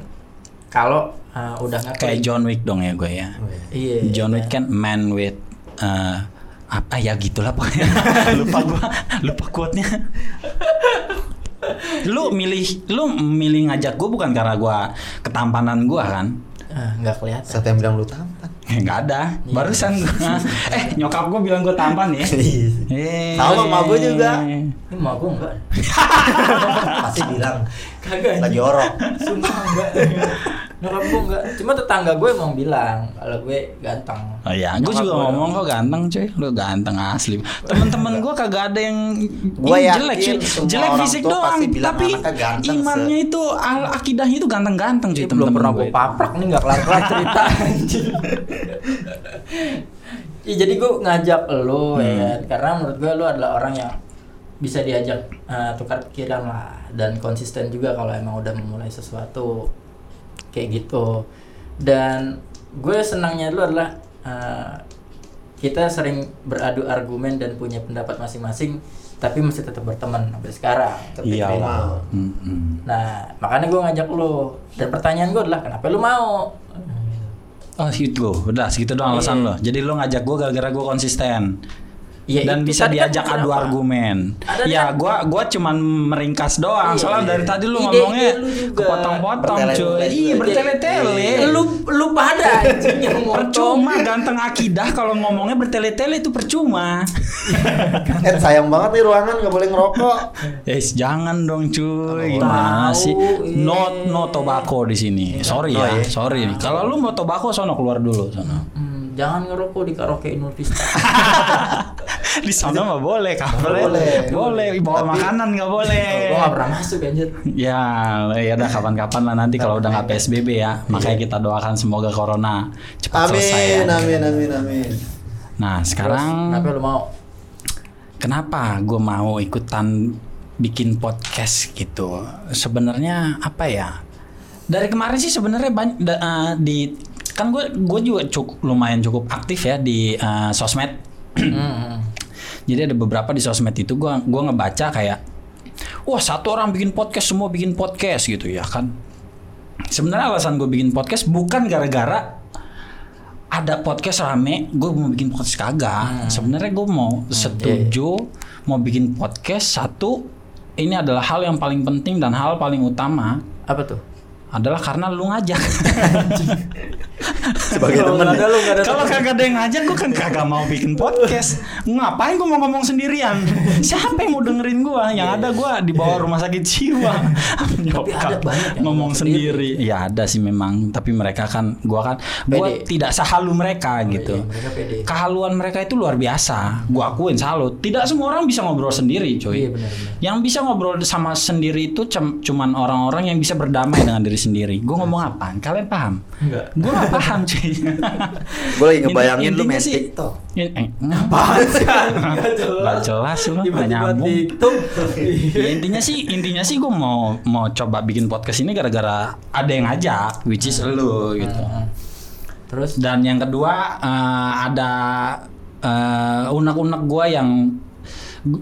Kalau eh, udah. Kayak John Wick dong ya gue ya. Iya. John Wick kan man with eh, apa ya gitulah pokoknya. *laughs* lupa gua, lupa quote-nya. lu milih lu milih ngajak gue bukan karena gua ketampanan gua kan Ah, nggak kelihatan. Siapa yang bilang lu tampan? Eh, nggak ada Iya. barusan gua *laughs* eh nyokap gua bilang gua tampan ya eh Sama emak gua juga. Ini mau gue enggak. *laughs* Pasti bilang Kagak. lagi orok. Sumpah enggak. Nyokap gue enggak. Cuma tetangga gue emang bilang kalau gue ganteng. Oh iya, gue juga ngomong kok ganteng cuy, lu ganteng asli. Temen-temen gue kagak ada yang yakin jelek cuy, jelek fisik doang, tapi imannya itu al akidahnya itu ganteng-ganteng cuy Ini belum pernah gue. gue paprak nih nggak kelar-kelar cerita anjing. *laughs* Ya, jadi gue ngajak lo ya Hmm. kan karena menurut gue lo adalah orang yang bisa diajak eh, tukar pikiran lah dan konsisten juga kalau emang udah memulai sesuatu kayak gitu dan gue senangnya lo adalah eh, kita sering beradu argumen dan punya pendapat masing-masing tapi masih tetap berteman sampai sekarang Tapi Iya lah. Mm-mm. nah makanya gue ngajak lu dan pertanyaan gue adalah kenapa lu mau Oh gitu, udah segitu doang alasan Iya. lo. Jadi lo ngajak gue gara-gara gue konsisten. Ya, dan itu bisa kan diajak adu argumen. Ada ya, kan- gua gua cuman meringkas doang. Iya, Soalnya iya. dari tadi lu Ide-ide ngomongnya kepotong-potong, cuy. Bertele-tele Iya, bertele-tele. lu lu pada anjing yang motong Percuma ganteng akidah kalau ngomongnya bertele-tele itu percuma. *laughs* Eh sayang banget nih ruangan nggak boleh ngerokok. Eh, jangan dong cuy. Gimana sih? iya. No no tobacco di sini. Sorry No, ya, ya. sorry nih. Kalau lu mau tobacco sono keluar dulu sono. Hmm, jangan ngerokok di karaoke Inul Vista *laughs* di sana mah boleh cover Boleh. boleh bawa Tapi- makanan nggak boleh gue gak pernah masuk anjir Ya, ya udah kapan-kapan lah nanti kalau udah nggak PSBB ya. Makanya kita doakan semoga corona cepat selesai. ya. Amin, amin, amin, amin. Nah, sekarang Terus, kenapa lu mau kenapa gue mau ikutan bikin podcast gitu? Sebenarnya apa ya? Dari kemarin sih sebenarnya banyak da- eh, di kan gue gue juga cukup lumayan cukup aktif ya di eh, sosmed. Hmm. Jadi ada beberapa di sosmed itu gua gua ngebaca kayak wah satu orang bikin podcast semua bikin podcast gitu ya kan. Sebenarnya alasan gue bikin podcast bukan gara-gara ada podcast rame, gue mau bikin podcast kagak. Sebenarnya gue mau setuju mau bikin podcast satu ini adalah hal yang paling penting dan hal paling utama apa tuh adalah karena lu ngajak. *laughs* Sebagai nggak ada ya. lu nggak ada Kalau kagak ada yang ngajak, gue kan kagak mau bikin podcast. Ngapain gue mau ngomong sendirian? Siapa yang mau dengerin gue? Yang ada gue di bawah rumah sakit jiwa. Nyokap ada banyak yang ngomong sendiri. Ya ada sih memang. Tapi mereka kan, gue kan, gue Pede. tidak sehalu mereka gitu. Iya, mereka pede Kehaluan mereka itu luar biasa. Gue akuin salut. Tidak semua orang bisa ngobrol sendiri, cuy. iya benar-benar Yang bisa ngobrol sama sendiri itu cum- cuman orang-orang yang bisa berdamai dengan diri sendiri. Gue ngomong apa? Kalian paham? enggak Gue gak paham cuy. *laughs* Gue lagi ngebayangin lu intinya main sih- TikTok. Ya, eh, apaan sih Gak jelas lu, gak nyambung. Ya, intinya sih, intinya sih gue mau mau coba bikin podcast ini gara-gara ada yang ngajak, which is lu gitu. terus Dan yang kedua eh, ada eh, unek-unek gue yang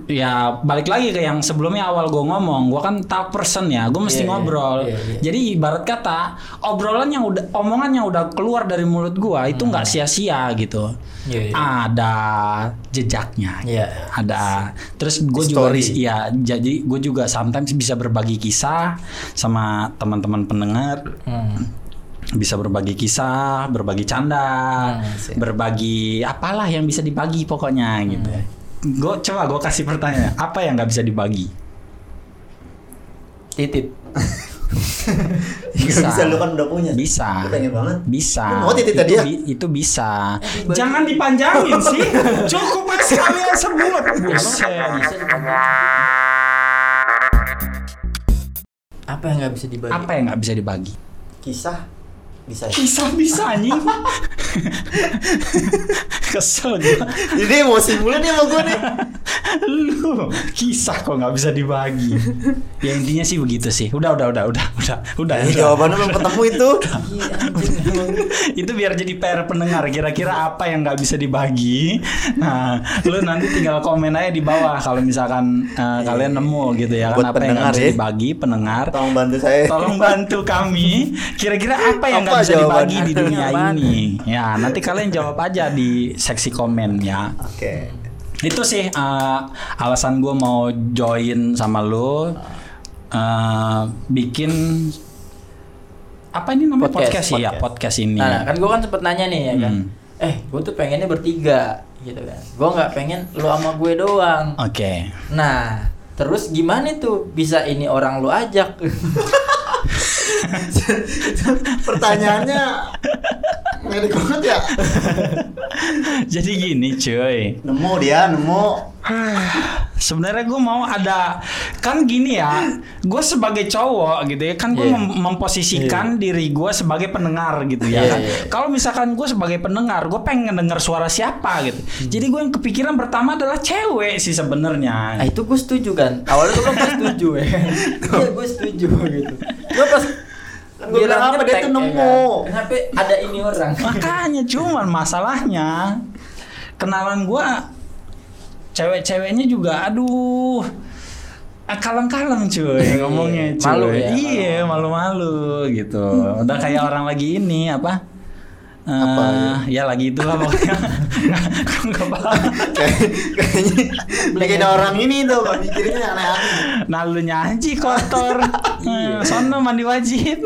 ya balik lagi ke yang sebelumnya awal gue ngomong gue kan talk person ya gue mesti Iya, iya, ngobrol iya, iya. jadi ibarat kata obrolan yang udah omongan yang udah keluar dari mulut gue itu nggak sia-sia gitu Iya, iya. ada jejaknya Iya. ada terus gue juga ya jadi gue juga sometimes bisa berbagi kisah sama teman-teman pendengar Hmm. bisa berbagi kisah, berbagi canda, Hmm, berbagi apalah yang bisa dibagi pokoknya gitu. Gue coba gue kasih pertanyaan, apa yang nggak bisa dibagi? titit *laughs* Gak bisa lu kan udah punya. Bisa. Lu pengen banget. Bisa. Lu mau titik itu, tadi ya? bi- itu bisa. dibagi. Jangan dipanjangin *laughs* sih. Cukup aja sekalian sebut. Bisa apa yang nggak bisa dibagi Apa yang nggak bisa dibagi? Kisah bisa. ya? Kisah bisa anjing. *laughs* Kesel gue. Jadi emosi mulu nih sama gue nih. lu kisah kok nggak bisa dibagi ya intinya sih begitu sih udah udah udah udah udah udah, udah. jawabannya belum ketemu itu. Itu biar jadi PR pendengar kira-kira apa yang nggak bisa dibagi nah lu nanti tinggal komen aja di bawah kalau misalkan uh, kalian nemu gitu ya kan Buat apa yang nggak bisa ya. dibagi pendengar Tolong bantu saya. tolong bantu kami kira-kira apa yang nggak bisa dibagi di dunia ini ya nanti kalian jawab aja di seksi komen ya Oke. itu sih uh, alasan gue mau join sama lo uh, bikin apa ini namanya podcast, Podcast, ya podcast. podcast ini Nah, kan gue kan sempet nanya nih ya kan. Hmm. Eh, gue tuh pengennya bertiga gitu kan. Gue nggak pengen lu sama gue doang. oke Nah, terus gimana tuh bisa ini orang lu ajak? *laughs* *laughs* Pertanyaannya ngedek banget ya. *laughs* jadi gini cuy Nemu dia, nemu. *sighs* sebenarnya gue mau ada kan gini ya gue sebagai cowok gitu ya kan gue Iya. mem- memposisikan diri gue sebagai pendengar gitu ya Iya, kan iya. kalau misalkan gue sebagai pendengar gue pengen denger suara siapa gitu Hmm. jadi gue yang kepikiran pertama adalah cewek sih sebenarnya Nah, itu gue setuju kan. Awalnya gue kan setuju ya. *laughs* Iya, gue setuju gitu. Gue pas Kan gua bilang apa, dia tuh ya nemu. kan. Kenapa ada ini orang? *laughs* Makanya cuman masalahnya kenalan gua cewek-ceweknya juga aduh kaleng-kaleng cuy ngomongnya cuy. Malu ya, iya, malu-malu gitu. Udah kayak orang lagi ini apa? Eh, Apa, ya lagi itulah pokoknya. Gua *laughs* nggak paham. Kayak- kayaknya orang ini tuh kok mikirnya aneh-aneh Nah lu nyaji kotor. Eh, Sono mandi wajib.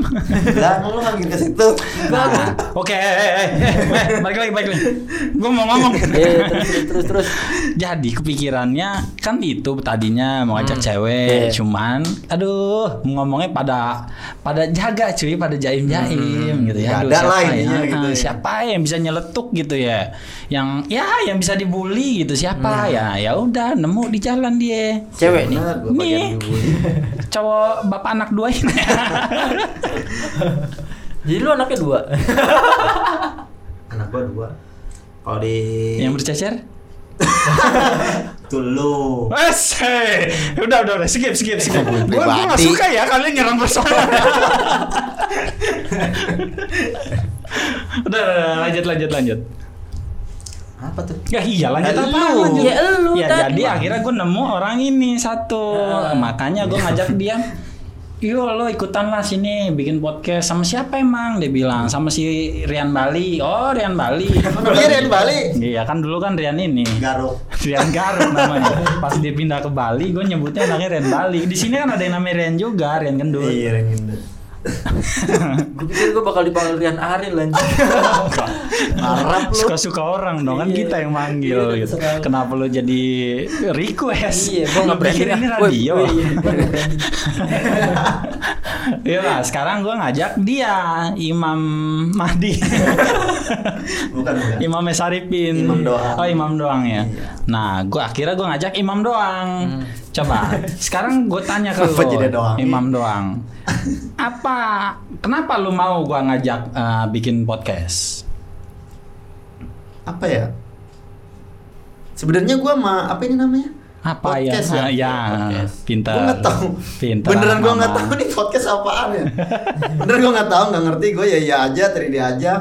lah lu ngambil ke situ Nah, Oke, eh, eh, eh, eh, balik lagi, balik lagi. Gue mau ngomong. Eh, terus terus terus. Jadi kepikirannya kan itu tadinya mau ngajak cewek, Iya. cuman aduh ngomongnya pada pada jaga cuy, pada jaim-jaim gitu ya. Nggak Aduh, ada lah siapa intinya ya? gitu Ah, ya. Siapa yang bisa nyeletuk gitu ya? Yang ya yang bisa dibully gitu siapa ya? Ya udah nemu di jalan dia. Cewek nih. Nih. *laughs* Cowok bapak anak dua ini. *laughs* Jadi lu anaknya dua. *laughs* anak gua dua kalau di yang bercecer? tuh lu Wes, hey. udah udah udah skip skip skip. Gue gue gak suka ya kalian nyerang persoalan. Udah, udah, udah, lanjut lanjut lanjut. apa tuh Ya iya lanjut Eh, apa? lu. Lanjut. Ya, lu Ya tadi. jadi akhirnya gue nemu orang ini satu, Ah. makanya gue ngajak dia. Yo lo ikutan lah sini bikin podcast sama siapa emang dia bilang sama si Rian Bali. Oh Rian Bali. *laughs* Iya Rian Bali Iya kan dulu kan Rian ini. garuk *laughs* Rian Garut namanya. Pas dia pindah ke Bali, gue nyebutnya anaknya Rian Bali. Di sini kan ada yang namanya Rian juga, Rian Gendut. iya Rian Gendut Gue pikir gue bakal dipanggil Rian Aril lanjut. *laughs* Lu Suka-suka orang dong kan Iya. kita yang manggil Iya, gitu. Kenapa lu jadi request? Iya, gue pikir branding. ini radio. Iya. *laughs* Iya lah, sekarang gue ngajak dia Imam Mahdi. *laughs* bukan bukan Imam Saripin. Imam doang. Oh Imam doang ya. Iya. Nah, gue akhirnya gue ngajak Imam doang. Coba, sekarang gue tanya ke *laughs* lu, jadi doang? Imam doang. Apa? Kenapa lu mau gue ngajak eh, bikin podcast? apa ya sebenarnya gua mah apa ini namanya Apa Podcast ya? ya? ya, Podcast. pintar. Gue nggak tahu. Pintar. Beneran gue nggak tahu nih podcast apaan ya. Beneran gue nggak tahu, nggak ngerti. Gue ya iya aja, tadi dia aja.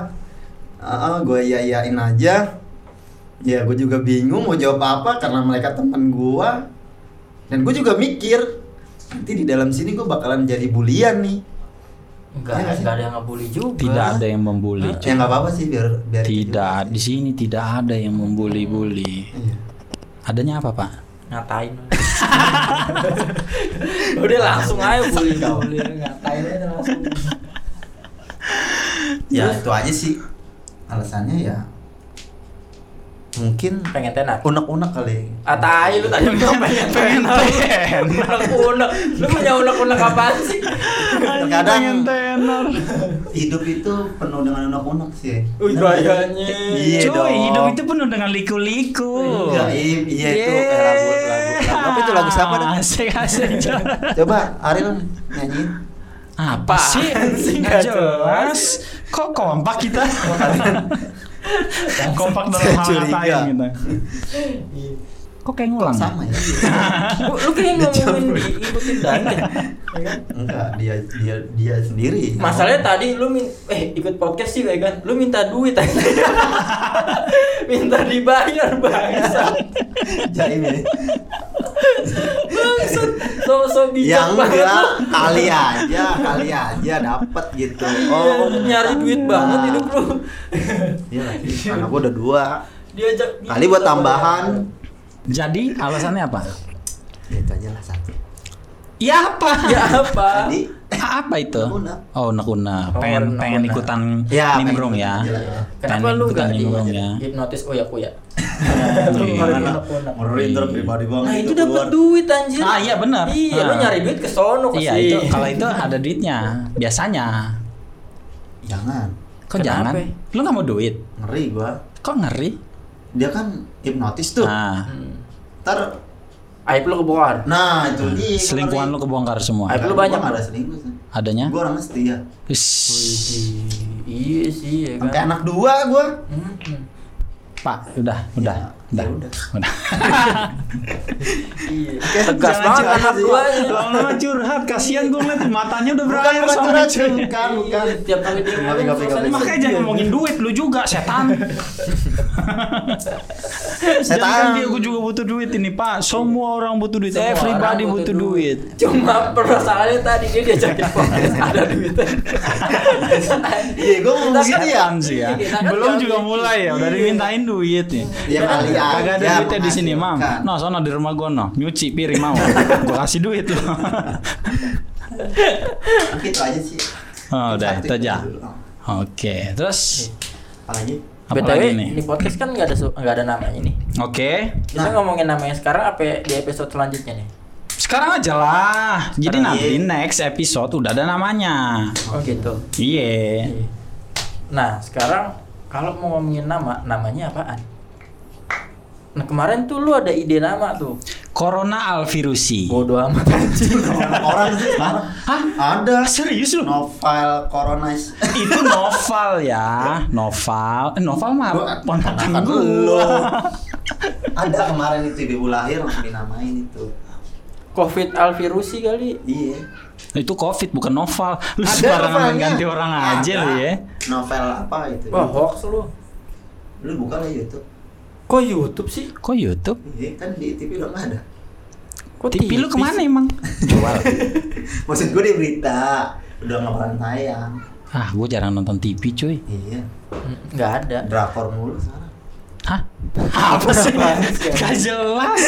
Ah, gue iya iyain aja. Ya gue juga bingung mau jawab apa karena mereka teman gue. Dan gue juga mikir nanti di dalam sini gue bakalan jadi bulian nih. Enggak, enggak ada yang ngebully juga. Tidak ada yang membuli. Ya nggak apa-apa sih biar biar Tidak, di sini tidak ada yang membuli-buli. Iya. Adanya apa, Pak? Ngatain. *laughs* Udah langsung aja bully bully ngatain aja langsung. Ya itu aja sih. Alasannya ya mungkin pengen tenar unek-unek kali. ah tai lu tadi bilang pengen tenar unek unek lu punya unek unek apaan sih Terkadang *laughs* tenor. hidup itu penuh dengan unek-unek sih. Wih, Bener nggak? gayanya. Iya Cuy, dong. hidup itu penuh dengan liku-liku. Enggak, iya, iya itu kayak lagu lagu lagu. Apa itu lagu siapa dah? Asik asik. Coba Ariel nyanyiin. Apa sih? sih, nggak jelas. Kok kompak kita? Kompak *laughs* dalam hal curiga. ngatain kita. Kok kayak ngulang? ya? Sama ya. lu, *laughs* lu kayak ngomongin di- ikutin ya kan? Enggak, dia dia dia sendiri. Masalahnya tadi lu min eh ikut podcast sih kan? Lu minta duit aja. *laughs* minta dibayar bangsa. Jaim ya. Bangsat. So so bijak Ya banget enggak, kali aja, kali aja dapat gitu. Oh, nyari duit banget hidup lu. Iya, lagi. anak gua udah dua. Diajak Kali buat tambahan. Jadi alasannya apa? Ya itu aja lah satu. Ya apa? Ya apa? Jadi apa itu? Unek-unek. Oh, unek-unek. Oh, Pengen unek-unek. pengen ikutan Ya, nimbrung pengen ya. Kenapa Pengen lu ikutan gak di nimbrung ya. hipnotis oh ya kuya? *laughs* Ngerinder pribadi banget Nah itu dapat duit anjir. Ah, iya, benar. Iya, lu Ah. nyari duit ke sono ke Iya, sini. itu kalau itu ada duitnya. Biasanya. Jangan. Kok Kenapa? jangan? Lu nggak mau duit? Ngeri gua. Kok ngeri? Dia kan hipnotis tuh. Nah, Hmm. Ntar Aib lu kebongkar. nah itu dia. selingkuhan lu kebongkar semua. Aib lu banyak, ada selingkuh sih. Adanya? Gua orangnya setia. Wis. Iya sih ya kan. Sampai anak dua gua. Hmm. Pak, udah, udah. Ya, Udah. Ya udah. Udah. *laughs* Iya. Tegas Jangan banget curhat anak gua. Lama-lama curhat, kasihan gue ngeliat matanya udah Bukan berair bukan sama curhat, bukan, bukan. Iya, Tiap kali dia Ngopi, ngomong ngopi. Makanya jangan ngomongin duit lu juga setan. *laughs* Setan. Jangan dia gue juga butuh duit ini Pak. Semua orang butuh duit. Semua Everybody butuh duit. Cuma permasalahannya tadi dia diajakin podcast *laughs* ada duitnya. Iya, gue ngomong gitu kan- ya. Sih ya? Belum juga mulai ya, udah Iya. dimintain duit nih. Dia aja. Kagak ada duitnya di sini, Mam. No, sono di rumah gua no. Nyuci piring mau. gua kasih duit lu. Oke, itu aja sih. Oh, udah itu aja. Oke, terus Apalagi? apa BTW, lagi nih? di podcast kan nggak ada nggak ada namanya nih. Oke. Kita ngomongin namanya sekarang apa di episode selanjutnya nih? Sekarang aja lah. Jadi nanti iya. next episode udah ada namanya. Oh gitu. Iya. Iya. Nah, sekarang kalau mau ngomongin nama, namanya apaan? Nah, kemarin tuh lu ada ide nama tuh. Corona Alvirusi. Bodoh amat anjing. Orang sih. Hah? Ada. Serius lu? Novel Corona. itu novel ya, novel. Eh, novel mah ponakan gua. lu. Ada kemarin itu ibu lahir langsung dinamain itu. Covid Alvirusi kali. Iya. Itu covid bukan novel. Lu Ada sembarangan novelnya. ganti orang aja lu ya. Novel apa itu? Wah, hoax lu. Lu buka lah YouTube. Kok YouTube sih? Kok YouTube? Iya, kan di TV udah nggak ada. Kok TV lu tipis? ke mana emang? Jual. *laughs* Maksud gue di berita udah nggak bakalan tayang. Ah, gue jarang nonton TV cuy. Iya. Hmm, Nggak ada. Drakor mulu sekarang. Hah? Apa sih? Sih? Gak jelas.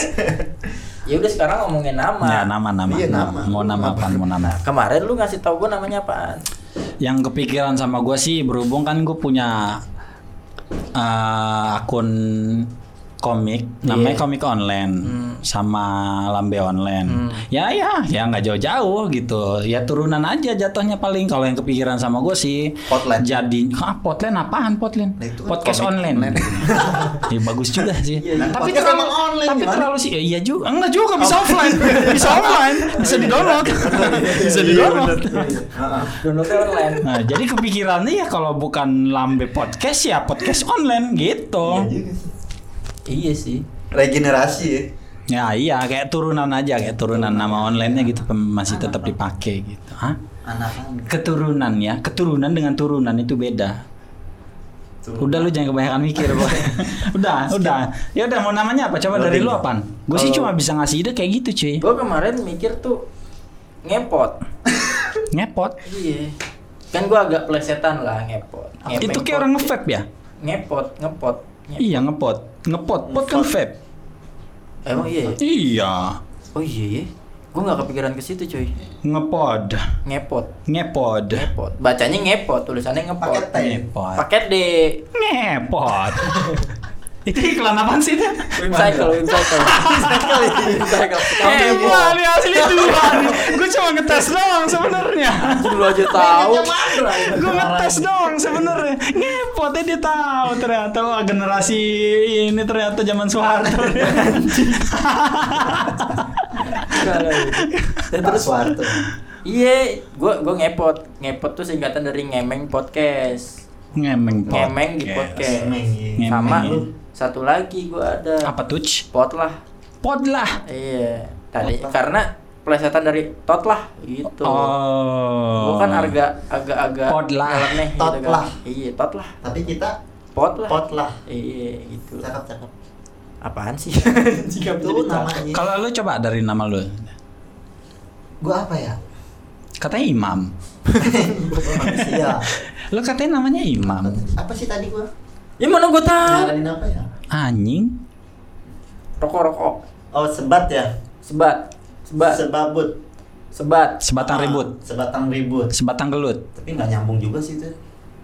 Ya udah sekarang ngomongin nama. Ya nama nama. Iya, nama. Mau nama apa? Mau nama. Kemarin lu ngasih tau gue namanya apaan? Yang kepikiran sama gue sih berhubung kan gue punya eh, akun komik namanya Iya. komik online Hmm. sama lambe online Hmm. ya ya ya nggak jauh-jauh gitu ya turunan aja jatuhnya paling kalau yang kepikiran sama gue sih Potland. jadi ah potland apaan potland Nah, itu kan podcast komik online online. *laughs* ya bagus juga sih Iya, iya. tapi Podcast terlalu online, tapi gimana? terlalu sih ya, iya juga enggak juga bisa offline bisa offline bisa di download *laughs* bisa di download Heeh. Downloadnya online. Nah, jadi kepikirannya ya kalau bukan lambe podcast ya podcast online gitu. Iya juga sih. Iya sih. Regenerasi ya. Ya iya kayak turunan aja kayak turunan nama online-nya gitu pem- masih tetap dipakai gitu. Hah? Keturunan ya, keturunan dengan turunan itu beda. Udah lu jangan kebanyakan mikir, Boy. *laughs* udah, udah. Ya udah mau namanya apa? Coba dari lu apaan? Gue sih cuma bisa ngasih ide kayak gitu, cuy. Gue kemarin mikir tuh ngepot. *laughs* Ngepot. Iya. Kan gue agak plesetan lah ngepot. Ngepeng Itu kayak pot. orang nge-vape ya? ngepot, ngepot. Nge- Iya, ngepot. Ngepot, pot kan vape. Emang iya ya? Iya. Oh iya ya. Gue nggak kepikiran ke situ cuy. Ngepod. Ngepot. Ngepod. Ngepot. Bacanya ngepot, tulisannya ngepot. Paket teh. Ngepot. Paket D. Ngepot. *laughs* itu iklan apaan sih itu? Wimcycle, Wimcycle. Wimcycle. Eh, wah, ini asli duluan. Gue cuma ngetes doang sebenarnya. Anjing lu aja tahu. Gue ngetes doang sebenarnya. Ngepotnya dia tahu ternyata wah generasi ini ternyata zaman Soeharto. Dan terus Soeharto. Iya, gua gua ngepot. Ngepot tuh singkatan dari ngemeng podcast. Ngemeng podcast. Ngemeng di podcast. Ngemeng, iya. Ngemeng, Sama iya. Satu lagi gua ada. Apa tuh? Pot lah. Pod lah. Iya. Tadi Pot lah. karena plesetan dari tot lah gitu. Oh. Gua kan agak agak-agak Pot lah. nyeleneh Tot gitu kan. lah. Iya, tot lah. Tapi kita Pot lah. pot lah. Iya, gitu. Cakep cakep. Apaan sih? *laughs* Jika Itu namanya. Kalau lu coba dari nama lu. Gua apa ya? Katanya Imam. Manusia. *laughs* Lu katanya namanya Imam. Apa sih tadi gua? Ya mana gua tahu. Nyaranin apa ya? Anjing. Rokok-rokok. Oh, sebat ya? Sebat. Sebat. Sebabut. Sebat. Sebatang Ah, ribut. Sebatang ribut. Sebatang gelut. Tapi nggak nyambung juga sih itu.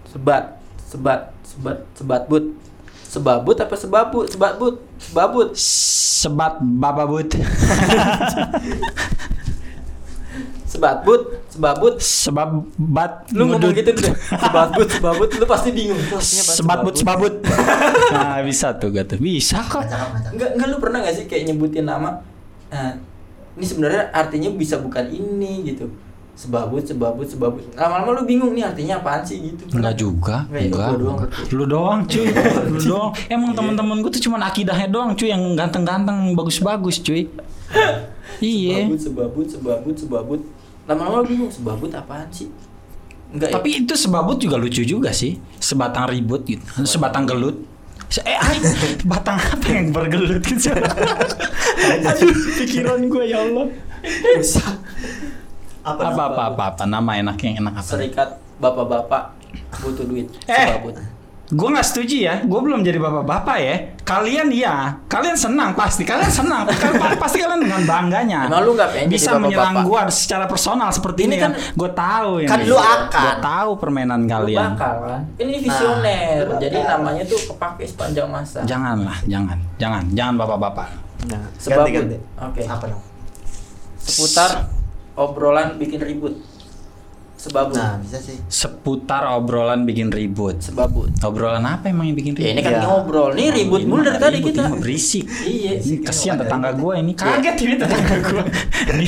Sebat. Sebat. Sebat. Sebat but. Sebabut apa sebabut? Sebabut. Sebabut. Sebat bababut. *laughs* Sebatbut. Sebabut. Sebabat Lu ngomong gitu deh. Sebabut. Sebabut. Lu pasti bingung. Sebatbut sebabut. *laughs* nah, bisa tuh gak tuh. Bisa kok. Enggak, enggak lu pernah gak sih kayak nyebutin nama? Nah, ini sebenarnya artinya bisa bukan ini gitu. sebabut sebabut sebabut lama-lama lu bingung nih artinya apaan sih gitu Enggak juga, Enggak, gua doang. Lu doang, cuy. Lu doang. Emang teman-teman gue tuh cuman akidahnya doang, cuy, yang ganteng-ganteng, bagus-bagus, cuy. *laughs* Iya. sebabut sebabut sebabut sebabut lama-lama bingung sebabut apaan sih enggak ya? Tapi itu sebabut juga lucu juga sih. Sebatang ribut gitu. Sebatang gelut. Eh, ay, *laughs* batang apa yang bergelut gitu? *laughs* Aduh, pikiran gue ya Allah. Apa? Apa apa apa apa nama enak yang enak apa? serikat bapak-bapak butuh duit Eh. sebabut Gue nggak setuju ya. Gue belum jadi bapak-bapak ya. Kalian iya, kalian senang pasti. Kalian senang. Kalian pa- pasti kalian dengan bangganya. Emang lu pengen jadi bisa menyerang gue secara personal seperti Ini ini kan. kan- Gue tahu ini. kan lu akan. Gue tahu permainan Lu kalian. bakal kan ini visioner Nah, jadi bakal. namanya tuh kepake sepanjang masa Janganlah, jangan, jangan, jangan bapak-bapak. Nah, ganti, ganti. Oke. Apa dong? seputar obrolan bikin ribut sebabut Nah, bisa sih. Seputar obrolan bikin ribut. sebabut Obrolan apa emang yang bikin ribut? ya ini kan Iya. ngobrol nih ribut Ini mulu dari tadi kita ini berisik. *laughs* iya Ini kasihan tetangga gue ini kaget ini tetangga *laughs* gue. Ini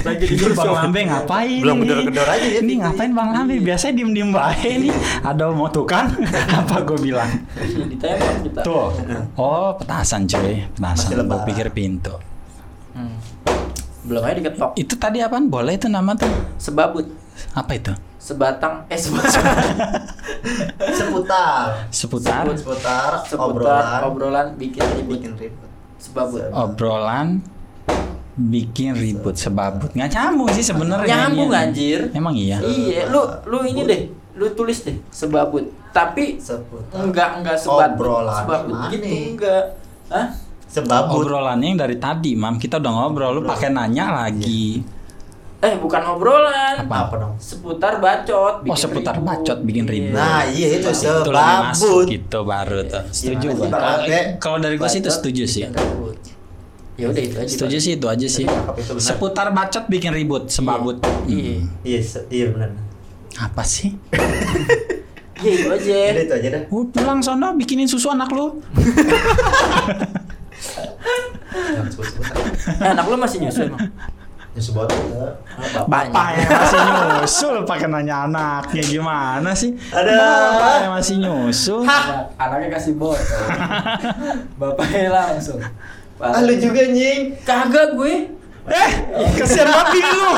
lagi di Bang Lambe ngapain? Belum ini? gedor-gedor aja ya, Ini ngapain Bang Lambe? Biasanya diem-diem baik nih. Ada mau tuh kan? *laughs* Apa gue bilang? Iya, ditembak kita Tuh. Oh, petasan cuy. Petasan. Gue pikir pintu. Hmm. belum aja diketok Itu tadi apaan? Boleh itu nama tuh? sebabut Apa itu? sebatang eh sebatang. *laughs* Seputar. Seputar? Seputar, seputar obrolan, obrolan bikin ribut. Bikin ribut. sebabut. Obrolan bikin ribut. sebabut. Nggak nyambung sih sebenarnya nyambung anjir. Emang iya? Iya. Lu lu ini deh. Lu tulis deh sebabut. Tapi Seputar. enggak enggak sebat Obrolan sebabut. mana gitu enggak Hah? Sebabut. obrolannya yang dari tadi mam. Kita udah ngobrol lu pakai nanya lagi eh bukan obrolan. Apa? Apa dong? seputar bacot Oh, seputar bacot, bikin ribut. Nah, iya itu itu lebih masuk sebabut. gitu baru tuh. Setuju gua. sih, Bang Kalau- dari gua sih itu setuju sih. bikin ribut. ya udah itu aja setuju sih itu aja sih. Seputar bacot bikin ribut sebabut. Iya. Hmm. Iya, se- iya benar. apa sih? Iya *laughs* itu aja. Jadi itu aja dah. Uh, pulang sono bikinin susu anak lu. *laughs* Anak lu masih nyusul emang Ya Bapak bapaknya yang masih nyusul pakai nanya anaknya gimana sih? Ada. Bapak yang masih nyusul. Anak- anaknya kasih botol bapaknya langsung Ah, lu juga nying. kagak gue Eh, kesian banget bini lu.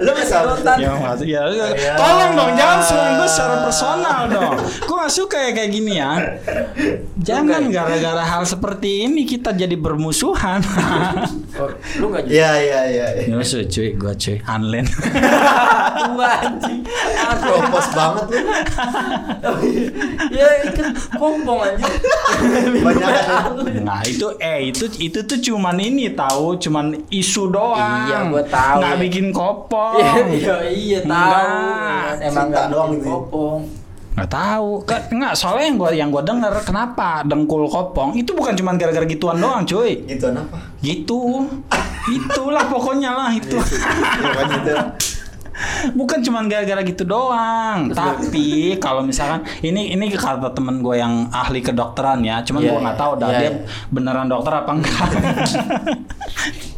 Lu bisa. Sedotan. ya, ya, ya. Ya. tolong dong jangan serang gue secara personal dong. Gue suka ya kayak gini ya. Jangan gara-gara hal seperti ini kita jadi bermusuhan. Oh, lu jadi Iya, iya, iya. iya. Nyusul cuy, gue cuy, Hanlen. tua anjing Propos banget lu. ya ikan kompong anjing Banyak Nah itu eh itu itu tuh cuman ini tahu cuman isu doang. Iya, gua tahu. Nggak bikin kopong. iya iya iya tahu emang nggak doang bikin kopong Nggak tahu. Ke- Nggak soalnya yang gua yang gua denger kenapa dengkul kopong itu bukan cuman gara-gara gituan doang cuy. Gitu apa? Gitu. Itulah pokoknya lah *laughs* itu. Iya gitu. Bukan cuman gara-gara gitu doang, tapi kalau misalkan ini ini kata temen gue yang ahli kedokteran ya, cuman Iya, gua nggak iya, tahu dah iya, dia iya. beneran dokter apa enggak. *laughs*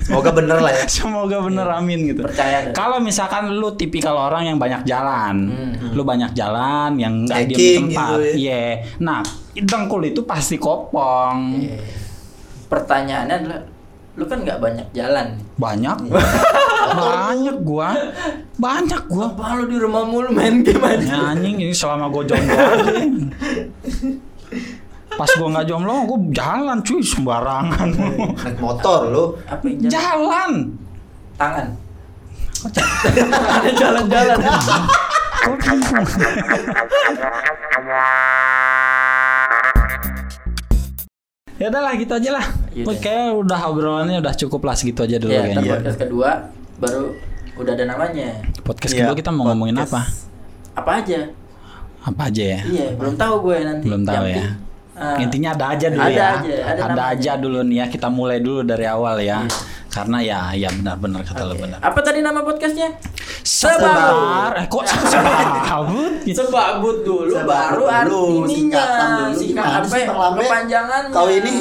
Semoga bener lah ya. *laughs* Semoga bener amin gitu. Percaya. Kalau misalkan lu tipikal orang yang banyak jalan, Hmm. lu banyak jalan yang nggak diem di tempat, gitu ya. iya. Nah, dengkul itu pasti kopong. Iya. pertanyaannya adalah lu kan nggak banyak jalan. Banyak, *laughs* banyak gua, banyak gua. apa lu di rumah mulu main game aja anjing ini selama gua jomblo aja. *laughs* Pas gua nggak jomblo, gua jalan cuy sembarangan. Naik motor lu. apa yang jalan jalan. tangan *laughs* ada jalan-jalan? Ya udahlah gitu aja lah. Iya deh. Oke, udah obrolannya udah cukup lah segitu aja dulu ya kayaknya. podcast kedua baru udah ada namanya Podcast Iya, kedua kita mau ngomongin apa? apa aja Apa aja ya? iya belum tahu gue nanti Belum tahu Yang ya. Ah, Intinya ada aja dulu Ada ya. aja, ada namanya. aja dulu nih ya. Kita mulai dulu dari awal ya. Iya. Karena ya ya benar-benar kata lo oke. benar. apa tadi nama podcastnya Sebentar, eh kok sebabut? *laughs* sebabut dulu Sebabut baru dulu, artinya singkatan dulu. apa sih, kepanjangan Kau ini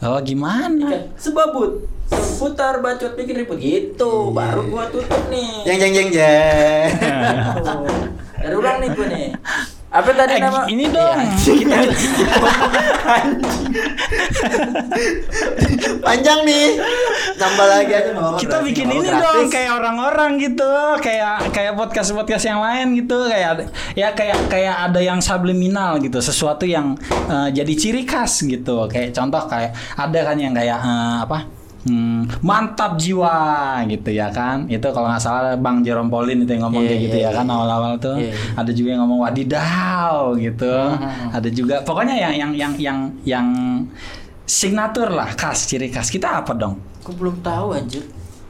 Oh gimana? sebabut seputar bacot bikin ribut gitu. Baru gua tutup nih. Jeng jeng jeng jeng. Tuh. Dari ulang nih gua nih. *laughs* Apa tadi Eh, nama? ini dong. Iya, kita *laughs* Panjang nih. Tambah lagi aja kita berarti bikin ini dong kayak orang-orang gitu. Kayak kayak podcast podcast yang lain gitu. Kayak ada- ya kayak kayak ada yang subliminal gitu. Sesuatu yang eh, jadi ciri khas gitu. Kayak contoh kayak ada kan yang kayak eh, apa hmm, mantap jiwa gitu ya kan itu kalau nggak salah bang Jerome Pauline itu yang ngomong Iya, kayak gitu iya, ya kan iya. awal-awal tuh Iya, iya. ada juga yang ngomong wadidaw gitu Hmm. ada juga pokoknya yang yang yang yang yang signatur lah khas ciri khas kita apa dong Gua belum tahu anjir.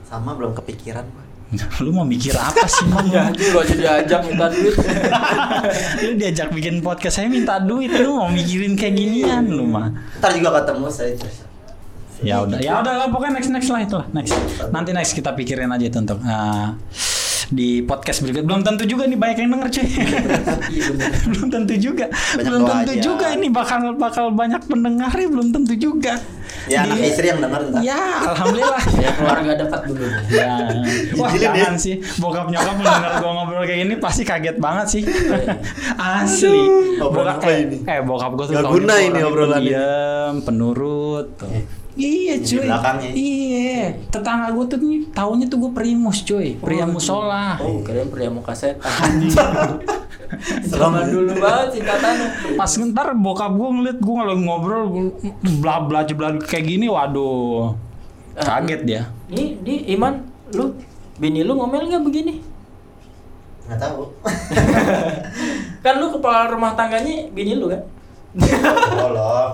Sama belum kepikiran. Pak. *laughs* lu mau mikir apa sih mam *laughs* Ya gua aja diajak minta duit. *laughs* lu diajak bikin podcast saya minta duit lu mau mikirin kayak ginian lu mah Ntar juga ketemu saya. Ya udah. Ya udah lah pokoknya next next lah itu lah next. Nanti next kita pikirin aja itu untuk uh, di podcast berikut. Belum tentu juga nih banyak yang denger cuy. Iya *laughs* belum tentu juga. Banyak belum tentu aja. juga ini bakal bakal banyak pendengar ya belum tentu juga. Ya anak Di- istri yang dengar ntar. ya alhamdulillah. *laughs* Ya keluarga dekat dulu. Ya. Wah jangan sih. Bokap nyokap mendengar gua ngobrol kayak gini Pasti kaget banget sih. *laughs* Asli. Bokap, eh, ini? eh bokap gua tuh Gak guna ini obrolan pendiam, Penurut tuh. Iya Di cuy belakangnya. Iya Tetangga gua tuh nih Taunya tuh gua primus cuy Pria musola Oh, keren pria muka setan. *laughs* Selama dulu banget singkatannya. Pas ntar bokap gua ngeliat gua kalau ngobrol bla bla bla kayak gini waduh kaget dia Nih, di Iman, lu bini lu ngomel nggak begini? Nggak tahu. *laughs* Kan lu kepala rumah tangganya bini lu kan? Tolong.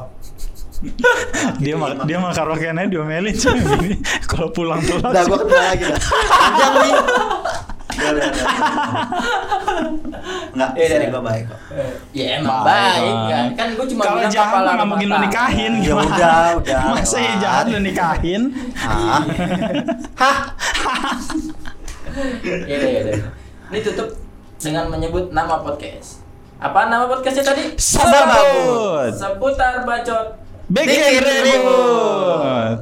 *laughs* dia mah dia mah karaokeannya diomelin *laughs* kalau pulang telat Udah gua kenal lagi. dah. Panjang nih. Enggak, istri iya. gua baik kok. Ya emang Baik, kan? Kan gua cuma kalau bilang jahat kepala mah nggak rumah mungkin lu nikahin Ya udah, udah, *laughs* masa ya jahat lu nikahin Ah. Hah? Iya, iya, iya. Ini tutup dengan menyebut nama podcast. Apa nama podcastnya tadi? Sabar Bud. Seputar bacot. Bikin Bikin ribut ribut.